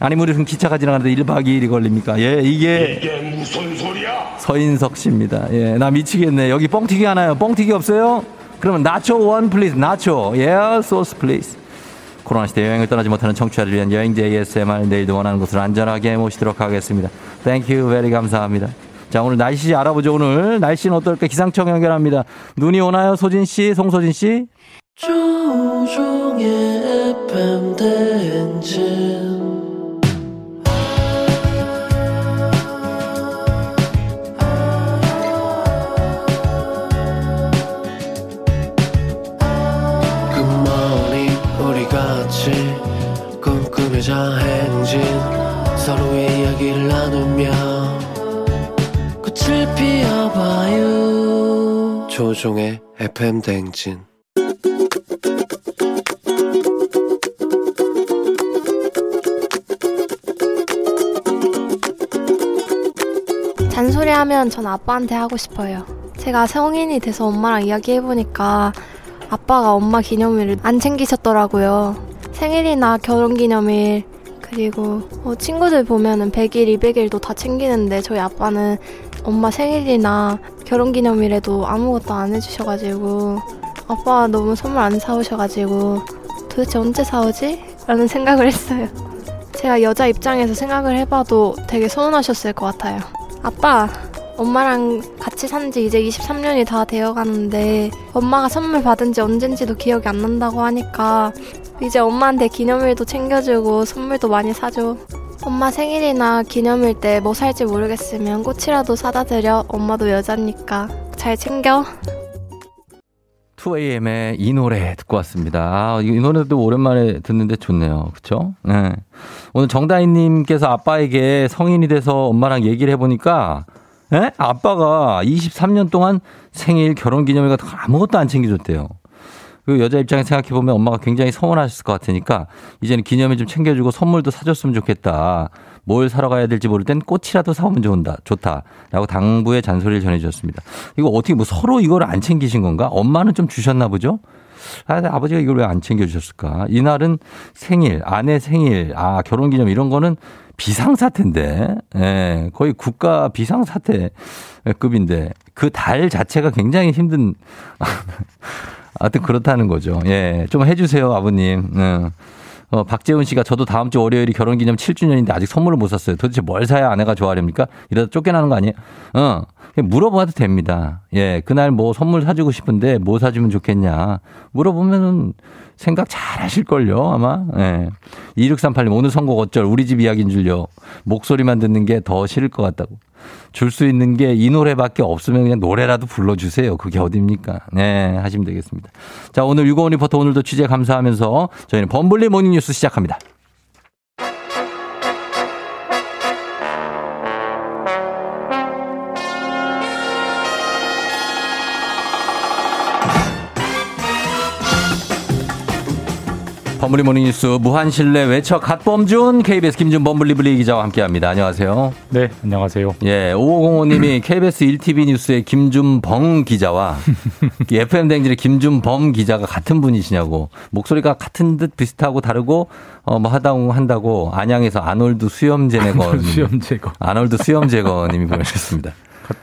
아니, 무슨 기차가 지나가는데 1박 2일이 걸립니까? 예, 이게. 이게 무슨 소리야? 서인석 씨입니다. 예, 나 미치겠네. 여기 뻥튀기 하나요? 뻥튀기 없어요? 그러면 나초 one please 나초. 예 소스 please 코로나 시대 여행을 떠나지 못하는 청취자를 위한 여행지 ASMR 내일도 원하는 곳으로 안전하게 모시도록 하겠습니다. Thank you very 감사합니다. 자 오늘 날씨 알아보죠 오늘. 날씨는 어떨까? 기상청 연결합니다. 눈이 오나요? 소진 씨? 송소진 씨? 조우종의 FM 대행진 조종의 FM 대행진 잔소리하면 전 아빠한테 하고 싶어요. 제가 성인이 돼서 엄마랑 이야기해보니까 아빠가 엄마 기념일을 안 챙기셨더라고요. 생일이나 결혼기념일, 그리고 뭐 친구들 보면은 100일, 200일도 다 챙기는데 저희 아빠는 엄마 생일이나 결혼기념일에도 아무것도 안 해주셔가지고 아빠가 너무 선물 안 사오셔가지고 도대체 언제 사오지? 라는 생각을 했어요. 제가 여자 입장에서 생각을 해봐도 되게 서운하셨을 것 같아요. 아빠, 엄마랑 같이 산 지 이제 23년이 다 되어 가는데 엄마가 선물 받은 지 언젠지도 기억이 안 난다고 하니까 이제 엄마한테 기념일도 챙겨주고 선물도 많이 사줘. 엄마 생일이나 기념일 때 뭐 살지 모르겠으면 꽃이라도 사다 드려. 엄마도 여자니까 잘 챙겨. 2AM의 이 노래 듣고 왔습니다. 아, 이 노래도 오랜만에 듣는데 좋네요. 그쵸? 네. 오늘 정다희님께서 아빠에게 성인이 돼서 엄마랑 얘기를 해보니까, 에? 아빠가 23년 동안 생일, 결혼 기념일 같은 거 아무것도 안 챙겨줬대요. 그 여자 입장에 생각해 보면 엄마가 굉장히 서운하셨을 것 같으니까, 이제는 기념일 좀 챙겨주고 선물도 사줬으면 좋겠다. 뭘 사러 가야 될지 모를 땐 꽃이라도 사오면 좋다. 좋다. 라고 당부의 잔소리를 전해주셨습니다. 이거 어떻게 뭐 서로 이걸 안 챙기신 건가? 엄마는 좀 주셨나 보죠? 아, 아버지가 이걸 왜 안 챙겨주셨을까? 이날은 생일, 아내 생일, 아, 결혼 기념 이런 거는 비상사태인데, 예, 거의 국가 비상사태급인데, 그 달 자체가 굉장히 힘든, 하여튼 그렇다는 거죠. 예, 좀 해주세요, 아버님. 예. 어, 박재훈 씨가 저도 다음 주 월요일이 결혼 기념 7주년인데 아직 선물을 못 샀어요. 도대체 뭘 사야 아내가 좋아하렵니까? 이러다 쫓겨나는 거 아니에요? 어, 물어봐도 됩니다. 예, 그날 뭐 선물 사주고 싶은데 뭐 사주면 좋겠냐. 물어보면은 생각 잘 하실걸요, 아마. 예. 2638님, 오늘 선곡 어쩔 우리 집 이야기인 줄요. 목소리만 듣는 게 더 싫을 것 같다고. 줄 수 있는 게 이 노래밖에 없으면 그냥 노래라도 불러주세요. 그게 어딥니까? 네, 하시면 되겠습니다. 자, 오늘 유고원 리포터 오늘도 취재 감사하면서 저희는 범블리 모닝뉴스 시작합니다. 범블리 모닝뉴스 무한신뢰 외쳐 갓범준 KBS 김준 범블리블리 기자와 함께합니다. 안녕하세요. 네, 안녕하세요. 예, 5505님이 KBS 1TV 뉴스의 김준범 기자와 FM 댕진의 김준범 기자가 같은 분이시냐고 목소리가 같은 듯 비슷하고 다르고 어 뭐 하다 한다고 안양에서 아놀드 수염 제거 수염 제거 아놀드 수염 제거님이 보내주셨습니다.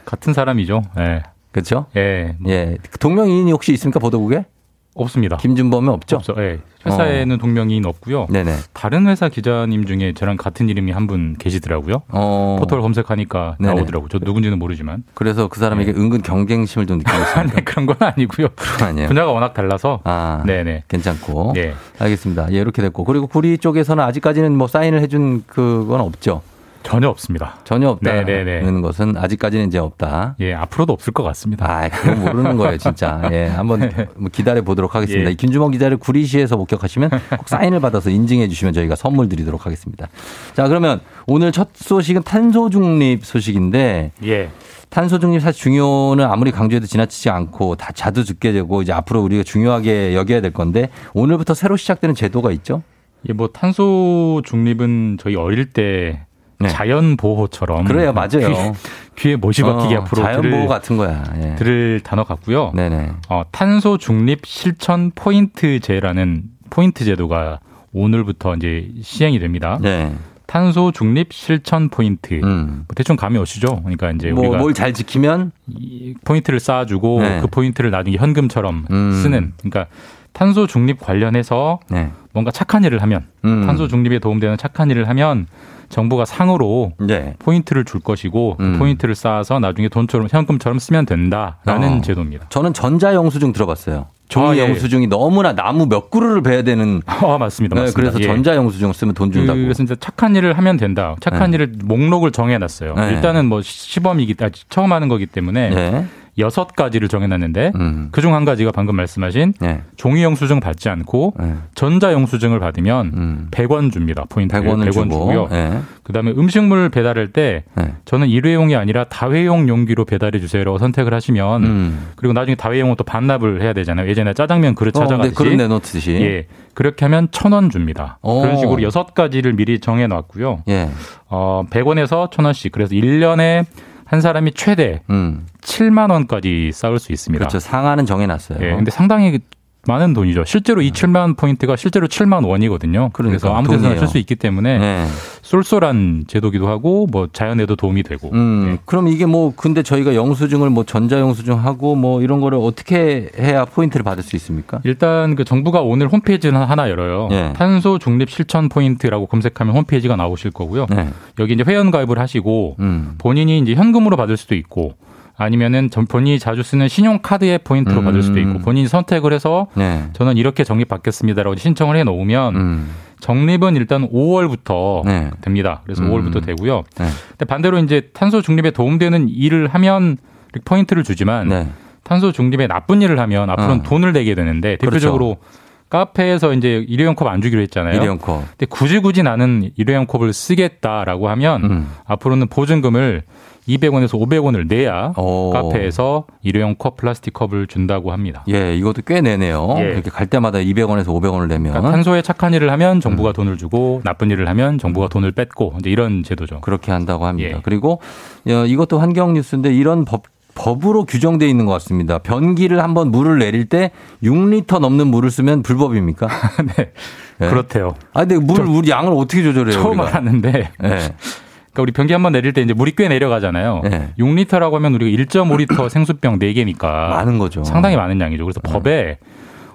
같은 사람이죠. 예. 그렇죠? 예. 예. 동명이인이 혹시 있습니까 보도국에? 없습니다. 김준범은 없죠? 없죠. 예. 회사에는 동명이인 없고요. 네네. 다른 회사 기자님 중에 저랑 같은 이름이 한 분 계시더라고요. 어. 포털 검색하니까 네네. 나오더라고요. 저 누군지는 모르지만. 그래서 그 사람에게 은근 경쟁심을 좀 느끼고 있습니다. 네, 그런 건 아니고요. 그건 아니에요. 분야가 워낙 달라서. 아, 네네. 괜찮고. 예. 알겠습니다. 예, 이렇게 됐고. 그리고 구리 쪽에서는 아직까지는 뭐 사인을 해준 그건 없죠. 전혀 없습니다. 전혀 없다는 네네네. 것은 아직까지는 이제 없다. 예, 앞으로도 없을 것 같습니다. 아, 그건 모르는 거예요, 진짜. 예, 한번 뭐 기다려 보도록 하겠습니다. 예. 이 김주먹 기자를 구리시에서 목격하시면 꼭 사인을 받아서 인증해 주시면 저희가 선물 드리도록 하겠습니다. 자, 그러면 오늘 첫 소식은 탄소 중립 소식인데 예. 탄소 중립 사실 중요는 아무리 강조해도 지나치지 않고 다 자주 듣게 되고 이제 앞으로 우리가 중요하게 여겨야 될 건데 오늘부터 새로 시작되는 제도가 있죠? 예, 뭐 탄소 중립은 저희 어릴 때 자연 보호처럼 네. 그래요, 맞아요. 귀, 에 못이 박히게 어, 앞으로 자연 들을, 보호 같은 거야. 예. 들을 단어 같고요. 네네. 어, 탄소 중립 실천 포인트제라는 포인트 제도가 오늘부터 이제 시행이 됩니다. 네. 탄소 중립 실천 포인트. 음. 뭐 대충 감이 오시죠? 그러니까 이제 뭐, 우리가 뭘 잘 지키면 이 포인트를 쌓아주고 네. 그 포인트를 나중에 현금처럼 음. 쓰는. 그러니까 탄소 중립 관련해서 네. 뭔가 착한 일을 하면 음. 탄소 중립에 도움되는 착한 일을 하면 정부가 상으로 네. 포인트를 줄 것이고 그 음. 포인트를 쌓아서 나중에 돈처럼 현금처럼 쓰면 된다라는 어. 제도입니다. 저는 전자 영수증 들어봤어요. 종이 아, 예. 영수증이 너무나 나무 몇 그루를 베야 되는. 아 맞습니다, 네, 맞습니다. 그래서 예. 전자 영수증 쓰면 돈 준다고. 그래서 이제 착한 일을 하면 된다. 착한 네. 일을 목록을 정해놨어요. 네. 일단은 뭐 시범이기 아, 처음 하는 거기 때문에 네. 여섯 가지를 정해놨는데 음. 그중 한 가지가 방금 말씀하신 네. 종이 영수증 받지 않고 네. 전자 영수증을 받으면 음. 100원 줍니다. 포인트 100원을 100원 주고. 주고요. 네. 그다음에 음식물 배달할 때 네. 저는 일회용이 아니라 다회용 용기로 배달해 주세요라고 선택을 하시면 음. 그리고 나중에 다회용은 또 반납을 해야 되잖아요. 예전에 짜장면 그릇 어, 네, 찾아가듯이 그릇 내놓듯이. 예. 그렇게 하면 천 원 줍니다. 오. 그런 식으로 여섯 가지를 미리 정해 놨고요. 예. 어, 100원에서 천 원씩. 그래서 1년에 한 사람이 최대 음. 7만 원까지 쌓을 수 있습니다. 그렇죠. 상한은 정해놨어요. 예. 근데 상당히 많은 돈이죠. 실제로 이 7만 포인트가 실제로 7만 원이거든요. 그래서 아무 데서나. 쓸 수 있기 때문에 네. 쏠쏠한 제도기도 하고 뭐 자연에도 도움이 되고 음, 그럼 이게 뭐 근데 저희가 영수증을 뭐 전자영수증하고 뭐 이런 거를 어떻게 해야 포인트를 받을 수 있습니까? 일단 그 정부가 오늘 홈페이지는 하나 열어요. 예. 탄소 중립 실천 포인트라고 검색하면 홈페이지가 나오실 거고요. 네. 여기 이제 회원 가입을 하시고 음. 본인이 이제 현금으로 받을 수도 있고 아니면은 전- 본인이 자주 쓰는 신용카드의 포인트로 음. 받을 수도 있고 본인이 선택을 해서 네. 저는 이렇게 적립 받겠습니다라고 신청을 해 놓으면 음. 적립은 일단 5월부터 네. 됩니다. 그래서 음. 5월부터 되고요. 네. 근데 반대로 이제 탄소 중립에 도움되는 일을 하면 포인트를 주지만 네. 탄소 중립에 나쁜 일을 하면 앞으로는 어. 돈을 내게 되는데 그렇죠. 대표적으로 카페에서 이제 일회용 컵 안 주기로 했잖아요. 일회용 컵. 근데 굳이 굳이 나는 일회용 컵을 쓰겠다라고 하면 음. 앞으로는 보증금을 200원에서 500원을 내야 오. 카페에서 일회용 컵 플라스틱 컵을 준다고 합니다. 예, 이것도 꽤 내네요. 예. 이렇게 갈 때마다 200원에서 500원을 내면 그러니까 탄소에 착한 일을 하면 정부가 음. 돈을 주고 나쁜 일을 하면 정부가 돈을 뺏고 이제 이런 제도죠. 그렇게 한다고 합니다. 예. 그리고 어, 이것도 환경 뉴스인데 이런 법 법으로 규정돼 있는 것 같습니다. 변기를 한번 물을 내릴 때 6리터 넘는 물을 쓰면 불법입니까? 네. 예. 그렇대요. 아, 근데 물, 물 양을 어떻게 조절해요? 처음 우리가? 알았는데 예. 그러니까 우리 변기 한번 내릴 때 이제 물이 꽤 내려가잖아요. 네. 6리터라고 하면 우리가 1.5리터 생수병 4개니까 많은 거죠. 상당히 많은 양이죠. 그래서 법에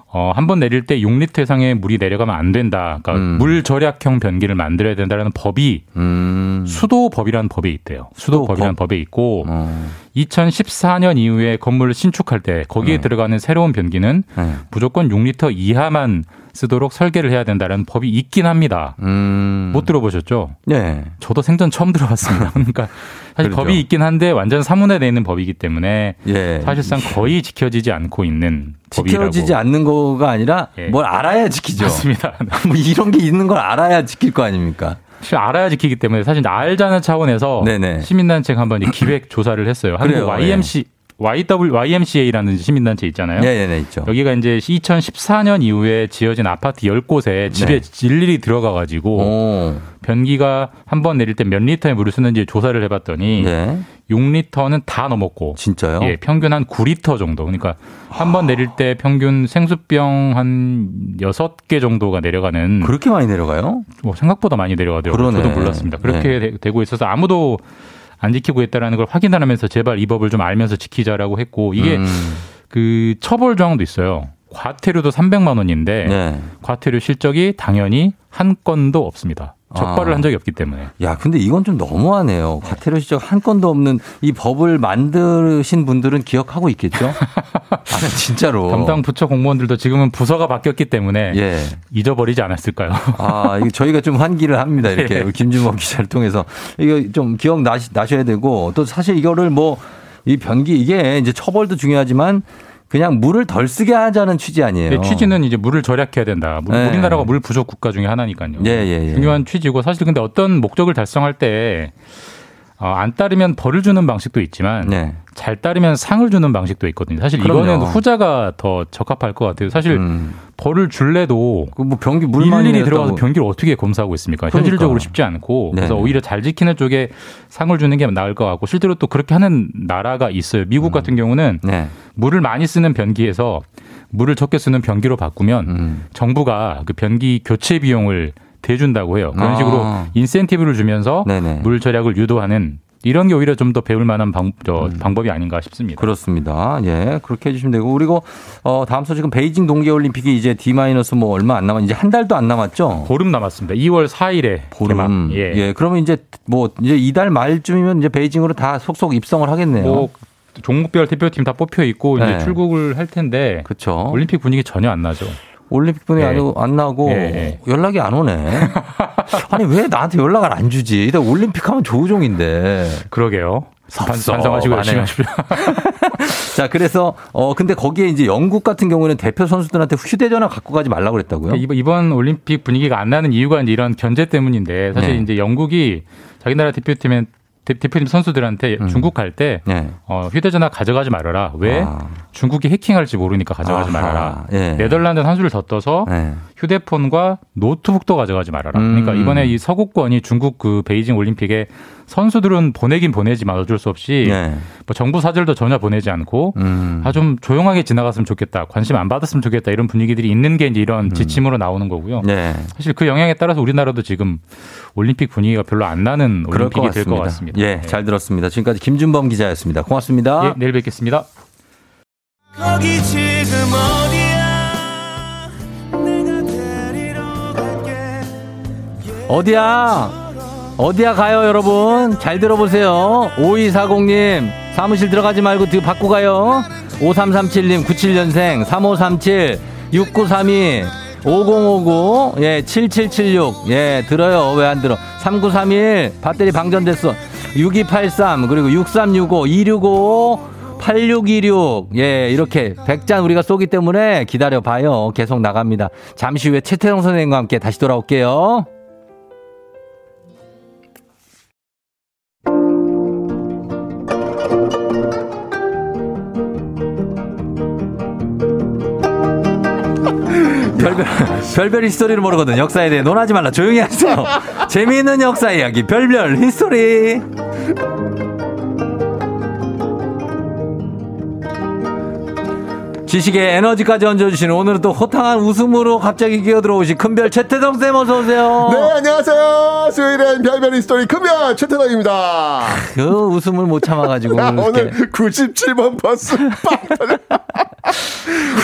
어, 한 번 내릴 때 6리터 이상의 물이 내려가면 안 된다. 그러니까 음. 물 절약형 변기를 만들어야 된다라는 법이 음. 수도법이라는 법에 있대요. 수도법이라는 수도법. 법에 있고 어. 2014년 이후에 건물을 신축할 때 거기에 네. 들어가는 새로운 변기는 네. 무조건 6리터 이하만 쓰도록 설계를 해야 된다는 법이 있긴 합니다. 음. 못 들어보셨죠? 네. 저도 생전 처음 들어봤습니다. 그러니까 사실 그렇죠. 법이 있긴 한데 완전 사문화되어 있는 법이기 때문에 예. 사실상 거의 지켜지지 않고 있는 법이라고. 지켜지지 않는 거가 아니라 예. 뭘 알아야 지키죠. 맞습니다. 뭐 이런 게 있는 걸 알아야 지킬 거 아닙니까? 사실 알아야 지키기 때문에 사실 알자는 차원에서 네네. 시민단체가 한번 기획 조사를 했어요. 그래요, 한국 YMC YW YMCA라는 시민단체 있잖아요. 네, 네, 있죠. 여기가 이제 2014년 이후에 지어진 아파트 10곳에 집에 네. 일일이 들어가 가지고 오. 변기가 한 번 내릴 때 몇 리터의 물을 쓰는지 조사를 해 봤더니 네. 6리터는 다 넘었고 진짜요? 예, 평균 한 9리터 정도. 그러니까 한번 내릴 때 평균 생수병 한 6개 정도가 내려가는 그렇게 많이 내려가요? 뭐 생각보다 많이 내려가더라고요. 그러네. 저도 몰랐습니다. 그렇게 되- 되고 있어서 아무도 안 지키고 있다라는 걸 확인하면서 제발 이 법을 좀 알면서 지키자라고 했고 이게 음. 그 처벌 조항도 있어요. 과태료도 300만 원인데 네. 과태료 실적이 당연히 한 건도 없습니다. 적발을 아. 한 적이 없기 때문에. 야, 근데 이건 좀 너무하네요. 과태료 시적 한 건도 없는 이 법을 만드신 분들은 기억하고 있겠죠? 아, 진짜로. 담당 부처 공무원들도 지금은 부서가 바뀌었기 때문에 예. 잊어버리지 않았을까요? 아, 이거 저희가 좀 환기를 합니다. 이렇게 예. 우리 김준범 기자를 통해서 이거 좀 기억 나셔야 되고 또 사실 이거를 뭐 이 변기 이게 이제 처벌도 중요하지만 그냥 물을 덜 쓰게 하자는 취지 아니에요. 네, 취지는 이제 물을 절약해야 된다. 물- 네. 우리나라가 물 부족 국가 중에 하나니까요. 예, 예, 예. 중요한 취지고 사실 근데 어떤 목적을 달성할 때 어, 안 따르면 벌을 주는 방식도 있지만 네. 잘 따르면 상을 주는 방식도 있거든요. 사실 그럼요. 이거는 후자가 더 적합할 것 같아요. 사실 음. 벌을 줄래도 그 뭐 변기 물만 일일이 들어가서 변기를 어떻게 검사하고 있습니까? 그러니까. 현실적으로 쉽지 않고 그래서 네. 오히려 잘 지키는 쪽에 상을 주는 게 나을 것 같고 실제로 또 그렇게 하는 나라가 있어요. 미국 같은 경우는 음. 네. 물을 많이 쓰는 변기에서 물을 적게 쓰는 변기로 바꾸면 음. 정부가 그 변기 교체 비용을 대준다고 해요. 그런 아. 식으로 인센티브를 주면서 네네. 물 절약을 유도하는 이런 게 오히려 좀 더 배울 만한 방, 저, 음. 방법이 아닌가 싶습니다. 그렇습니다. 예, 그렇게 해주시면 되고 그리고 어, 다음 소식은 베이징 동계올림픽이 이제 D 마이너스 뭐 얼마 안 남았 이제 한 달도 안 남았죠. 보름 남았습니다. 2월 4일에 보름. 예. 예. 그러면 이제 뭐 이제 이달 말쯤이면 이제 베이징으로 다 속속 입성을 하겠네요. 뭐 종목별 대표팀 다 뽑혀 있고 네. 이제 출국을 할 텐데 그렇죠. 올림픽 분위기 전혀 안 나죠. 올림픽 분이 예. 안, 안 나고 예, 예. 연락이 안 오네. 아니 왜 나한테 연락을 안 주지? 일단 올림픽 하면 조우종인데. 그러게요. 반성하시고 열심히 하십시오. 자 그래서 어 근데 거기에 이제 영국 같은 경우는 대표 선수들한테 휴대전화 갖고 가지 말라고 그랬다고요? 이번, 이번 올림픽 분위기가 안 나는 이유가 이제 이런 견제 때문인데 사실 네. 이제 영국이 자기 나라 대표팀에 대, 표팀 선수들한테 음. 중국 갈때 네. 어, 휴대전화 가져가지 말아라. 왜? 아. 중국이 해킹할지 모르니까 가져가지 아하. 말아라. 예. 네덜란드 선수를 더 떠서 네. 휴대폰과 노트북도 가져가지 말아라. 음. 그러니까 이번에 이 서구권이 중국 그 베이징 올림픽에 선수들은 보내긴 보내지만 어쩔 수 없이 네. 뭐 정부 사절도 전혀 보내지 않고 음. 아좀 조용하게 지나갔으면 좋겠다. 관심 안 받았으면 좋겠다. 이런 분위기들이 있는 게 이제 이런 지침으로 나오는 거고요. 음. 네. 사실 그 영향에 따라서 우리나라도 지금 올림픽 분위기가 별로 안 나는 올림픽이 될 것 같습니다. 예, 잘 들었습니다. 지금까지 김준범 기자였습니다. 고맙습니다. 예, 내일 뵙겠습니다. 거기 지금 어디 어디야? 어디야 가요, 여러분? 잘 들어보세요. 5240님, 사무실 들어가지 말고 뒤 받고 가요. 5337님, 97년생, 3537, 6932, 5059, 예, 7776, 예, 들어요. 왜 안 들어? 3931, 배터리 방전됐어. 6283, 그리고 6365, 265, 8626. 예, 이렇게 100잔 우리가 쏘기 때문에 기다려 봐요. 계속 나갑니다. 잠시 후에 최태성 선생님과 함께 다시 돌아올게요. 별별, 별별 히스토리를 모르거든. 역사에 대해 논하지 말라. 조용히 하세요. 재미있는 역사 이야기. 별별 히스토리. 지식에 에너지까지 얹어주시는 오늘은 또 호탕한 웃음으로 갑자기 기어들어오신 큰별 최태성 쌤 어서 오세요. 네, 안녕하세요. 수요일엔 별별 스토리 금별 최태덕입니다. 그 웃음을 못 참아가지고. 아, 이렇게. 오늘 97번 버스.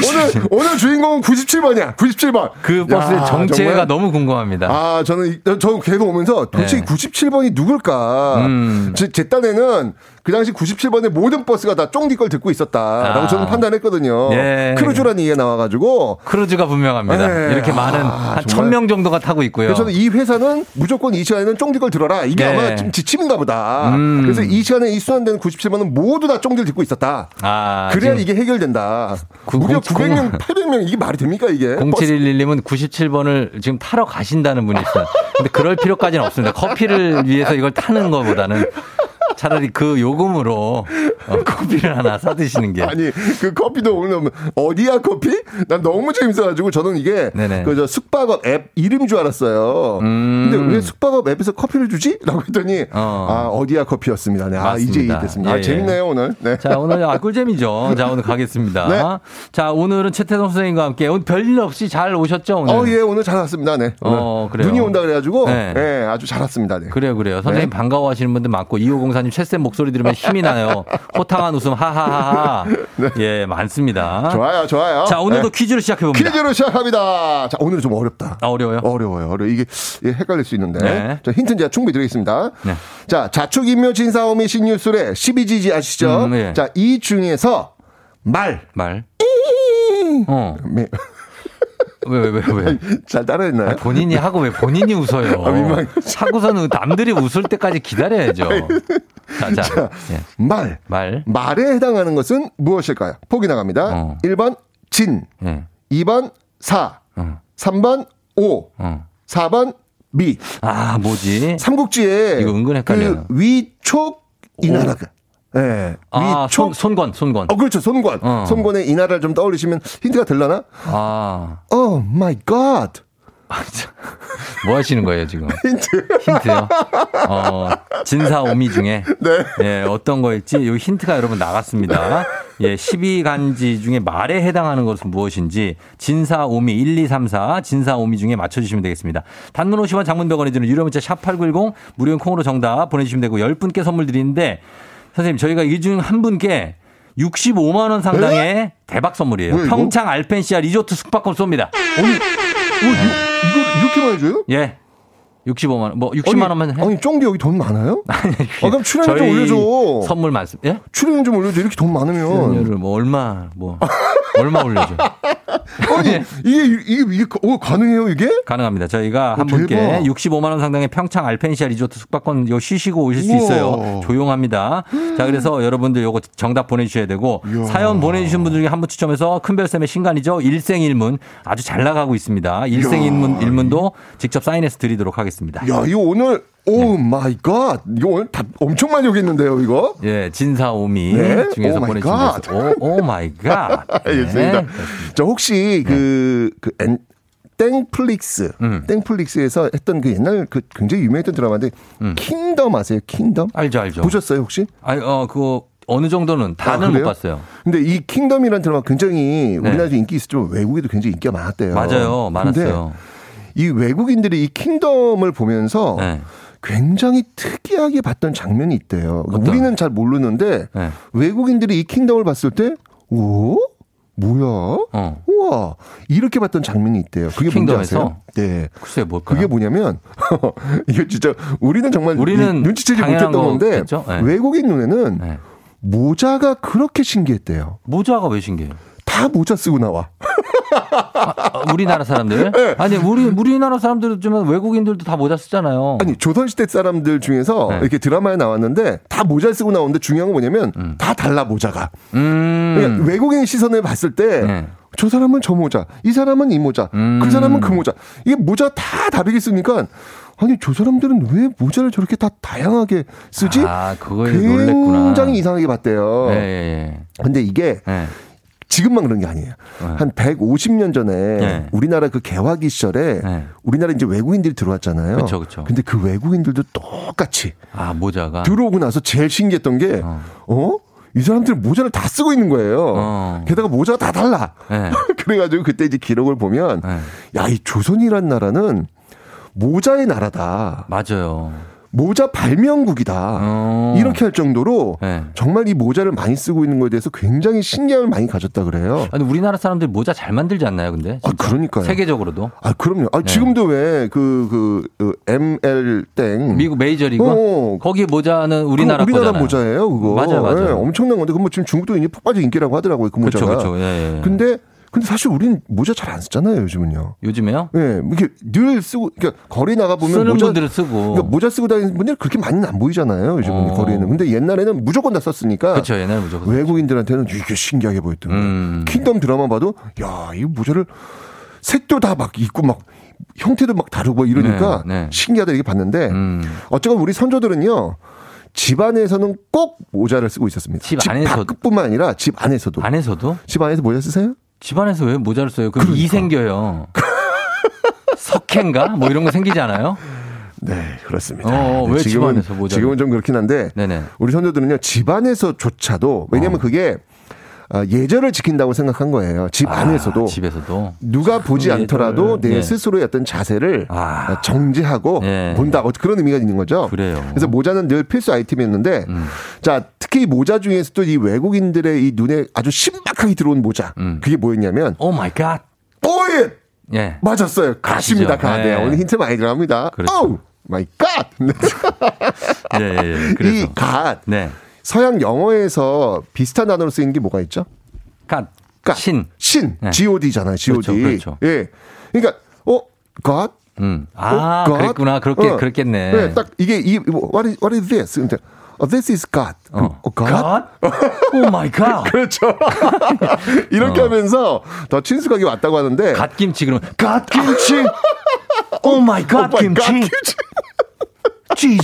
오늘, 오늘 주인공은 97번이야. 97번. 그 버스의 정체가 너무 궁금합니다. 아, 저는, 이- 저 계속 오면서 도대체 네. 97번이 누굴까. 음. 제, 제 딴에는 그 당시 97번의 모든 버스가 다 쫑디 걸 듣고 있었다라고 아. 저는 판단했거든요. 예. 크루즈라는 얘기가 나와가지고. 크루즈가 분명합니다. 네. 이렇게 많은 아, 한 정말. 1000명 정도가 타고 있고요. 그래서 저는 이 회사는 무조건 이 시간에는 쫑디 걸 들어라. 이게 네. 아마 좀 지침인가 보다. 음. 그래서 이 시간에 이 순환되는 97번은 모두 다 쫑디를 듣고 있었다. 아, 그래야 지금 이게 해결된다. 구- 무려 공- 900명, 800명 이게 말이 됩니까 이게? 버스- 0711님은 97번을 지금 타러 가신다는 분이 있어요. 근데 그럴 필요까지는 없습니다. 커피를 위해서 이걸 타는 것보다는 차라리 그 요금으로 어, 커피를 하나 사 드시는 게. 아니 그 커피도 오늘 오면 어디야 커피? 난 너무 재밌어가지고 저는 이게. 그 저 숙박업 앱 이름인 줄 알았어요. 음. 근데 왜 숙박업 앱에서 커피를 주지?라고 했더니 어. 아 어디야 커피였습니다. 네, 아 이제. 이해됐습니다. 예, 아 예. 재밌네요 오늘. 네. 자, 오늘 아, 꿀잼이죠. 자, 오늘 가겠습니다. 네. 자, 오늘은 최태성 선생님과 함께 오늘 별일 없이 잘 오셨죠, 오늘? 어, 예, 오늘 잘 왔습니다. 네. 오늘 어, 그래요. 눈이 온다 그래가지고, 네. 예, 아주 잘 왔습니다. 네. 그래요, 그래요. 선생님 반가워하시는 분들 많고 2504님 최쌤 목소리 들으면 힘이 나요. 호탕한 웃음 하하하하. 예, 많습니다. 네. 좋아요, 좋아요. 자, 오늘도 네. 퀴즈를 시작해 봅니다. 퀴즈로 시작합니다. 자, 오늘은 좀 어렵다. 아, 어려워요? 어려워요, 어려워. 이게, 이게 헷갈릴 수 있는데. 네. 자, 힌트는 제가 충분히 드리겠습니다. 네. 자, 자축인묘 진사오미 신유술의 12지지 아시죠? 음, 예. 자, 이 중에서 말. 말. 어. 미- 왜, 왜, 왜, 왜? 잘 따라했나요? 아니, 본인이 하고 왜 본인이 웃어요? 아, 민망해. 하고서는 남들이 웃을 때까지 기다려야죠. 자, 자. 예. 말. 말. 말에 해당하는 것은 무엇일까요? 보기 나갑니다. 어. 1번 진, 예. 2번 사, 어. 3번 오, 어. 4번 미. 아, 뭐지? 삼국지에 이거 은근 헷갈려요. 그 위촉오 나라가. 예. 아, 손, 위촉. 손 권, 손권. 어, 그렇죠. 손권. 어. 손권의 이 나라를 좀 떠올리시면 힌트가 들려나? 아, oh my God. 뭐 하시는 거예요, 지금? 힌트. 힌트요? 어, 진사 오미 중에. 네. 예, 어떤 거일지 요 힌트가 여러분 나갔습니다. 예, 12간지 중에 말에 해당하는 것은 무엇인지 진사 오미 1, 2, 3, 4 진사 오미 중에 맞춰주시면 되겠습니다. 단문 50원 장문 100원이 드는 유료 문자 샵 8910 무료인 콩으로 정답 보내주시면 되고 10분께 선물 드리는데 선생님 저희가 이 중 한 분께 65만 원 상당의 대박 선물이에요. 왜? 평창 알펜시아 리조트 숙박권 쏩니다. 어, 이거 이렇게만 해줘요? 예. 65만 원. 뭐 60만 원만 해. 아니, 쫑디 여기 돈 많아요? 아, 그럼 출연료 좀 저희 올려 줘. 선물 많습니다. 예? 출연료 좀 올려 줘. 이렇게 돈 많으면. 출연료를 뭐 얼마 뭐 얼마 올려줘. 아니, 이게, 이게, 이게, 어, 가능해요, 이게? 가능합니다. 저희가 한 어, 분께 대박. 65만 원 상당의 평창 알펜시아 리조트 숙박권 요 쉬시고 오실 수 우와. 있어요. 조용합니다. 자, 그래서 여러분들 요거 정답 보내 주셔야 되고 이야. 사연 보내 주신 분들 중에 한 분 추첨해서 큰별쌤의 신간이죠. 일생일문 아주 잘 나가고 있습니다. 일생일문 일문도 직접 사인해서 드리도록 하겠습니다. 야, 이거 오늘, oh my God. 이거 오늘 답 엄청 많이 오겠는데요, 이거? 예, 진사오미 네? 중에서 보내주신 갓. 오, oh my God. 알겠습니다. 네. 저 혹시 그, 그, 엔, 땡플릭스, 음. 땡플릭스에서 했던 그 옛날 그 굉장히 유명했던 드라마인데 킹덤 아세요? 킹덤? 음. 알죠, 알죠. 보셨어요 혹시? 아니, 어, 그거 어느 정도는 다는 아, 못? 봤어요. 근데 이 킹덤이라는 드라마 굉장히 우리나라에서 인기 있었지만 외국에도 굉장히 인기가 많았대요. 맞아요. 많았어요. 이 외국인들이 이 킹덤을 보면서 네. 굉장히 특이하게 봤던 장면이 있대요. 그러니까? 우리는 잘 모르는데 네. 외국인들이 이 킹덤을 봤을 때, 오, 뭐야? 우와, 이렇게 봤던 장면이 있대요. 그게 어. 킹덤에서? 아세요? 네. 글쎄 뭘까요? 그게 뭐냐면 이게 진짜 우리는 정말 우리는 이- 눈치채지 못했던 건데? 네. 외국인 눈에는 모자가 그렇게 신기했대요. 모자가 왜 신기해요? 다 모자 쓰고 나와. 아, 우리나라 사람들? 네. 아니, 우리, 우리나라 사람들은 좀 외국인들도 다 모자 쓰잖아요. 아니 조선 시대 사람들 중에서 네. 이렇게 드라마에 나왔는데 다 모자 쓰고 나오는데 중요한 건 뭐냐면 다 달라 모자가. 음. 그러니까 외국인 시선을 봤을 때. 네. 저 사람은 저 모자, 이 사람은 이 모자, 음. 그 사람은 그 모자. 이게 모자 다 다르게 쓰니까 아니 저 사람들은 왜 모자를 저렇게 다 다양하게 쓰지? 아, 그거에 놀랬구나. 굉장히 이상하게 봤대요. 예, 예, 근데 이게 예. 지금만 그런 게 아니에요. 한 150년 전에 네. 우리나라 그 개화기 시절에 우리나라 이제 외국인들이 들어왔잖아요. 그쵸, 그쵸. 근데 그 외국인들도 똑같이 아, 모자가. 들어오고 나서 제일 신기했던 게 어? 이 사람들 모자를 다 쓰고 있는 거예요. 어. 게다가 모자가 다 달라. 네. 그래가지고 그때 이제 기록을 보면 야, 이 조선이란 나라는 모자의 나라다. 맞아요. 모자 발명국이다. 어. 이렇게 할 정도로 네. 정말 이 모자를 많이 쓰고 있는 거에 대해서 굉장히 신기함을 많이 가졌다 그래요. 아니, 우리나라 사람들 모자 잘 만들지 않나요, 근데? 아, 그러니까요. 세계적으로도. 아, 그럼요. 아, 지금도 왜 그, 그, 그 ML 땡. 미국 메이저리그? 어. 거기 모자는 우리나라 우리나라 거잖아요. 모자예요, 그거. 맞아요, 맞아요. 예, 엄청난 건데, 그뭐 지금 중국도 이제 폭발적 인기라고 하더라고요, 그 모자가. 그쵸. 예, 예. 근데, 근데 사실 우리는 모자 잘 안 쓰잖아요, 요즘은요. 요즘에요? 예, 이렇게 늘 쓰고, 그러니까 거리 나가 보면 모자, 분들은 쓰고. 그러니까 모자 쓰고 다니는 분들이 그렇게 많이는 안 보이잖아요, 요즘은 어. 거리에는. 근데 옛날에는 무조건 다 썼으니까. 그쵸, 옛날에 무조건. 외국인들한테는 이게 신기하게 보였던 거예요. 음. 킹덤 드라마 봐도, 야, 이 모자를 색도 다 막 있고 막 형태도 막 다르고 이러니까 네, 네. 신기하다 이렇게 봤는데 음. 어쩌면 우리 선조들은요. 집 안에서는 꼭 모자를 쓰고 있었습니다. 집 안에서- 밖뿐만 아니라 집 안에서도. 안에서도? 집 안에서 모자 쓰세요? 집안에서 왜 모자를 써요? 그럼 그러니까. 이 생겨요. 서캐인가? 뭐 이런 거 생기지 않아요? 네, 그렇습니다. 어, 왜 지금은- 집안에서 모자를- 지금은 좀 그렇긴 한데 네네. 우리 선조들은요 집안에서조차도 왜냐면 어. 그게 아, 예절을 지킨다고 생각한 거예요. 집 아, 안에서도 집에서도 누가 보지 예절. 않더라도 내 예. 스스로의 어떤 자세를 아. 정지하고 예. 본다. 어, 그런 의미가 있는 거죠. 그래요. 그래서 모자는 늘 필수 아이템이었는데 음. 자 특히 이 모자 중에서도 이 외국인들의 이 눈에 아주 신박하게 들어온 모자 음. 그게 뭐였냐면 oh my God. 오예 예. 맞았어요. 가십니다. 가. 네. 네. 오늘 힌트 많이 들어갑니다. 그렇죠. Oh my God. 예, 예, 예. 그래서. 이 갓. 네. 서양 영어에서 비슷한 단어로 쓰이는 게 뭐가 있죠? God. God. 신. 신. 네. G-O-D잖아요. G-O-D. 그렇죠, 그렇죠. 예. 그러니까, 어, God? 음. 아, 어, God? 그랬구나. 그렇게, 어. 그랬겠네. 네, 딱 이게, 이, 뭐, what is, what is this? 근데, oh, this is God. 어. 어, God? 갓? Oh my God. 그렇죠. 이렇게 어. 하면서 더 친숙하게 왔다고 하는데. 갓김치 그러면 갓김치. Oh my God Oh my God, 김치. Je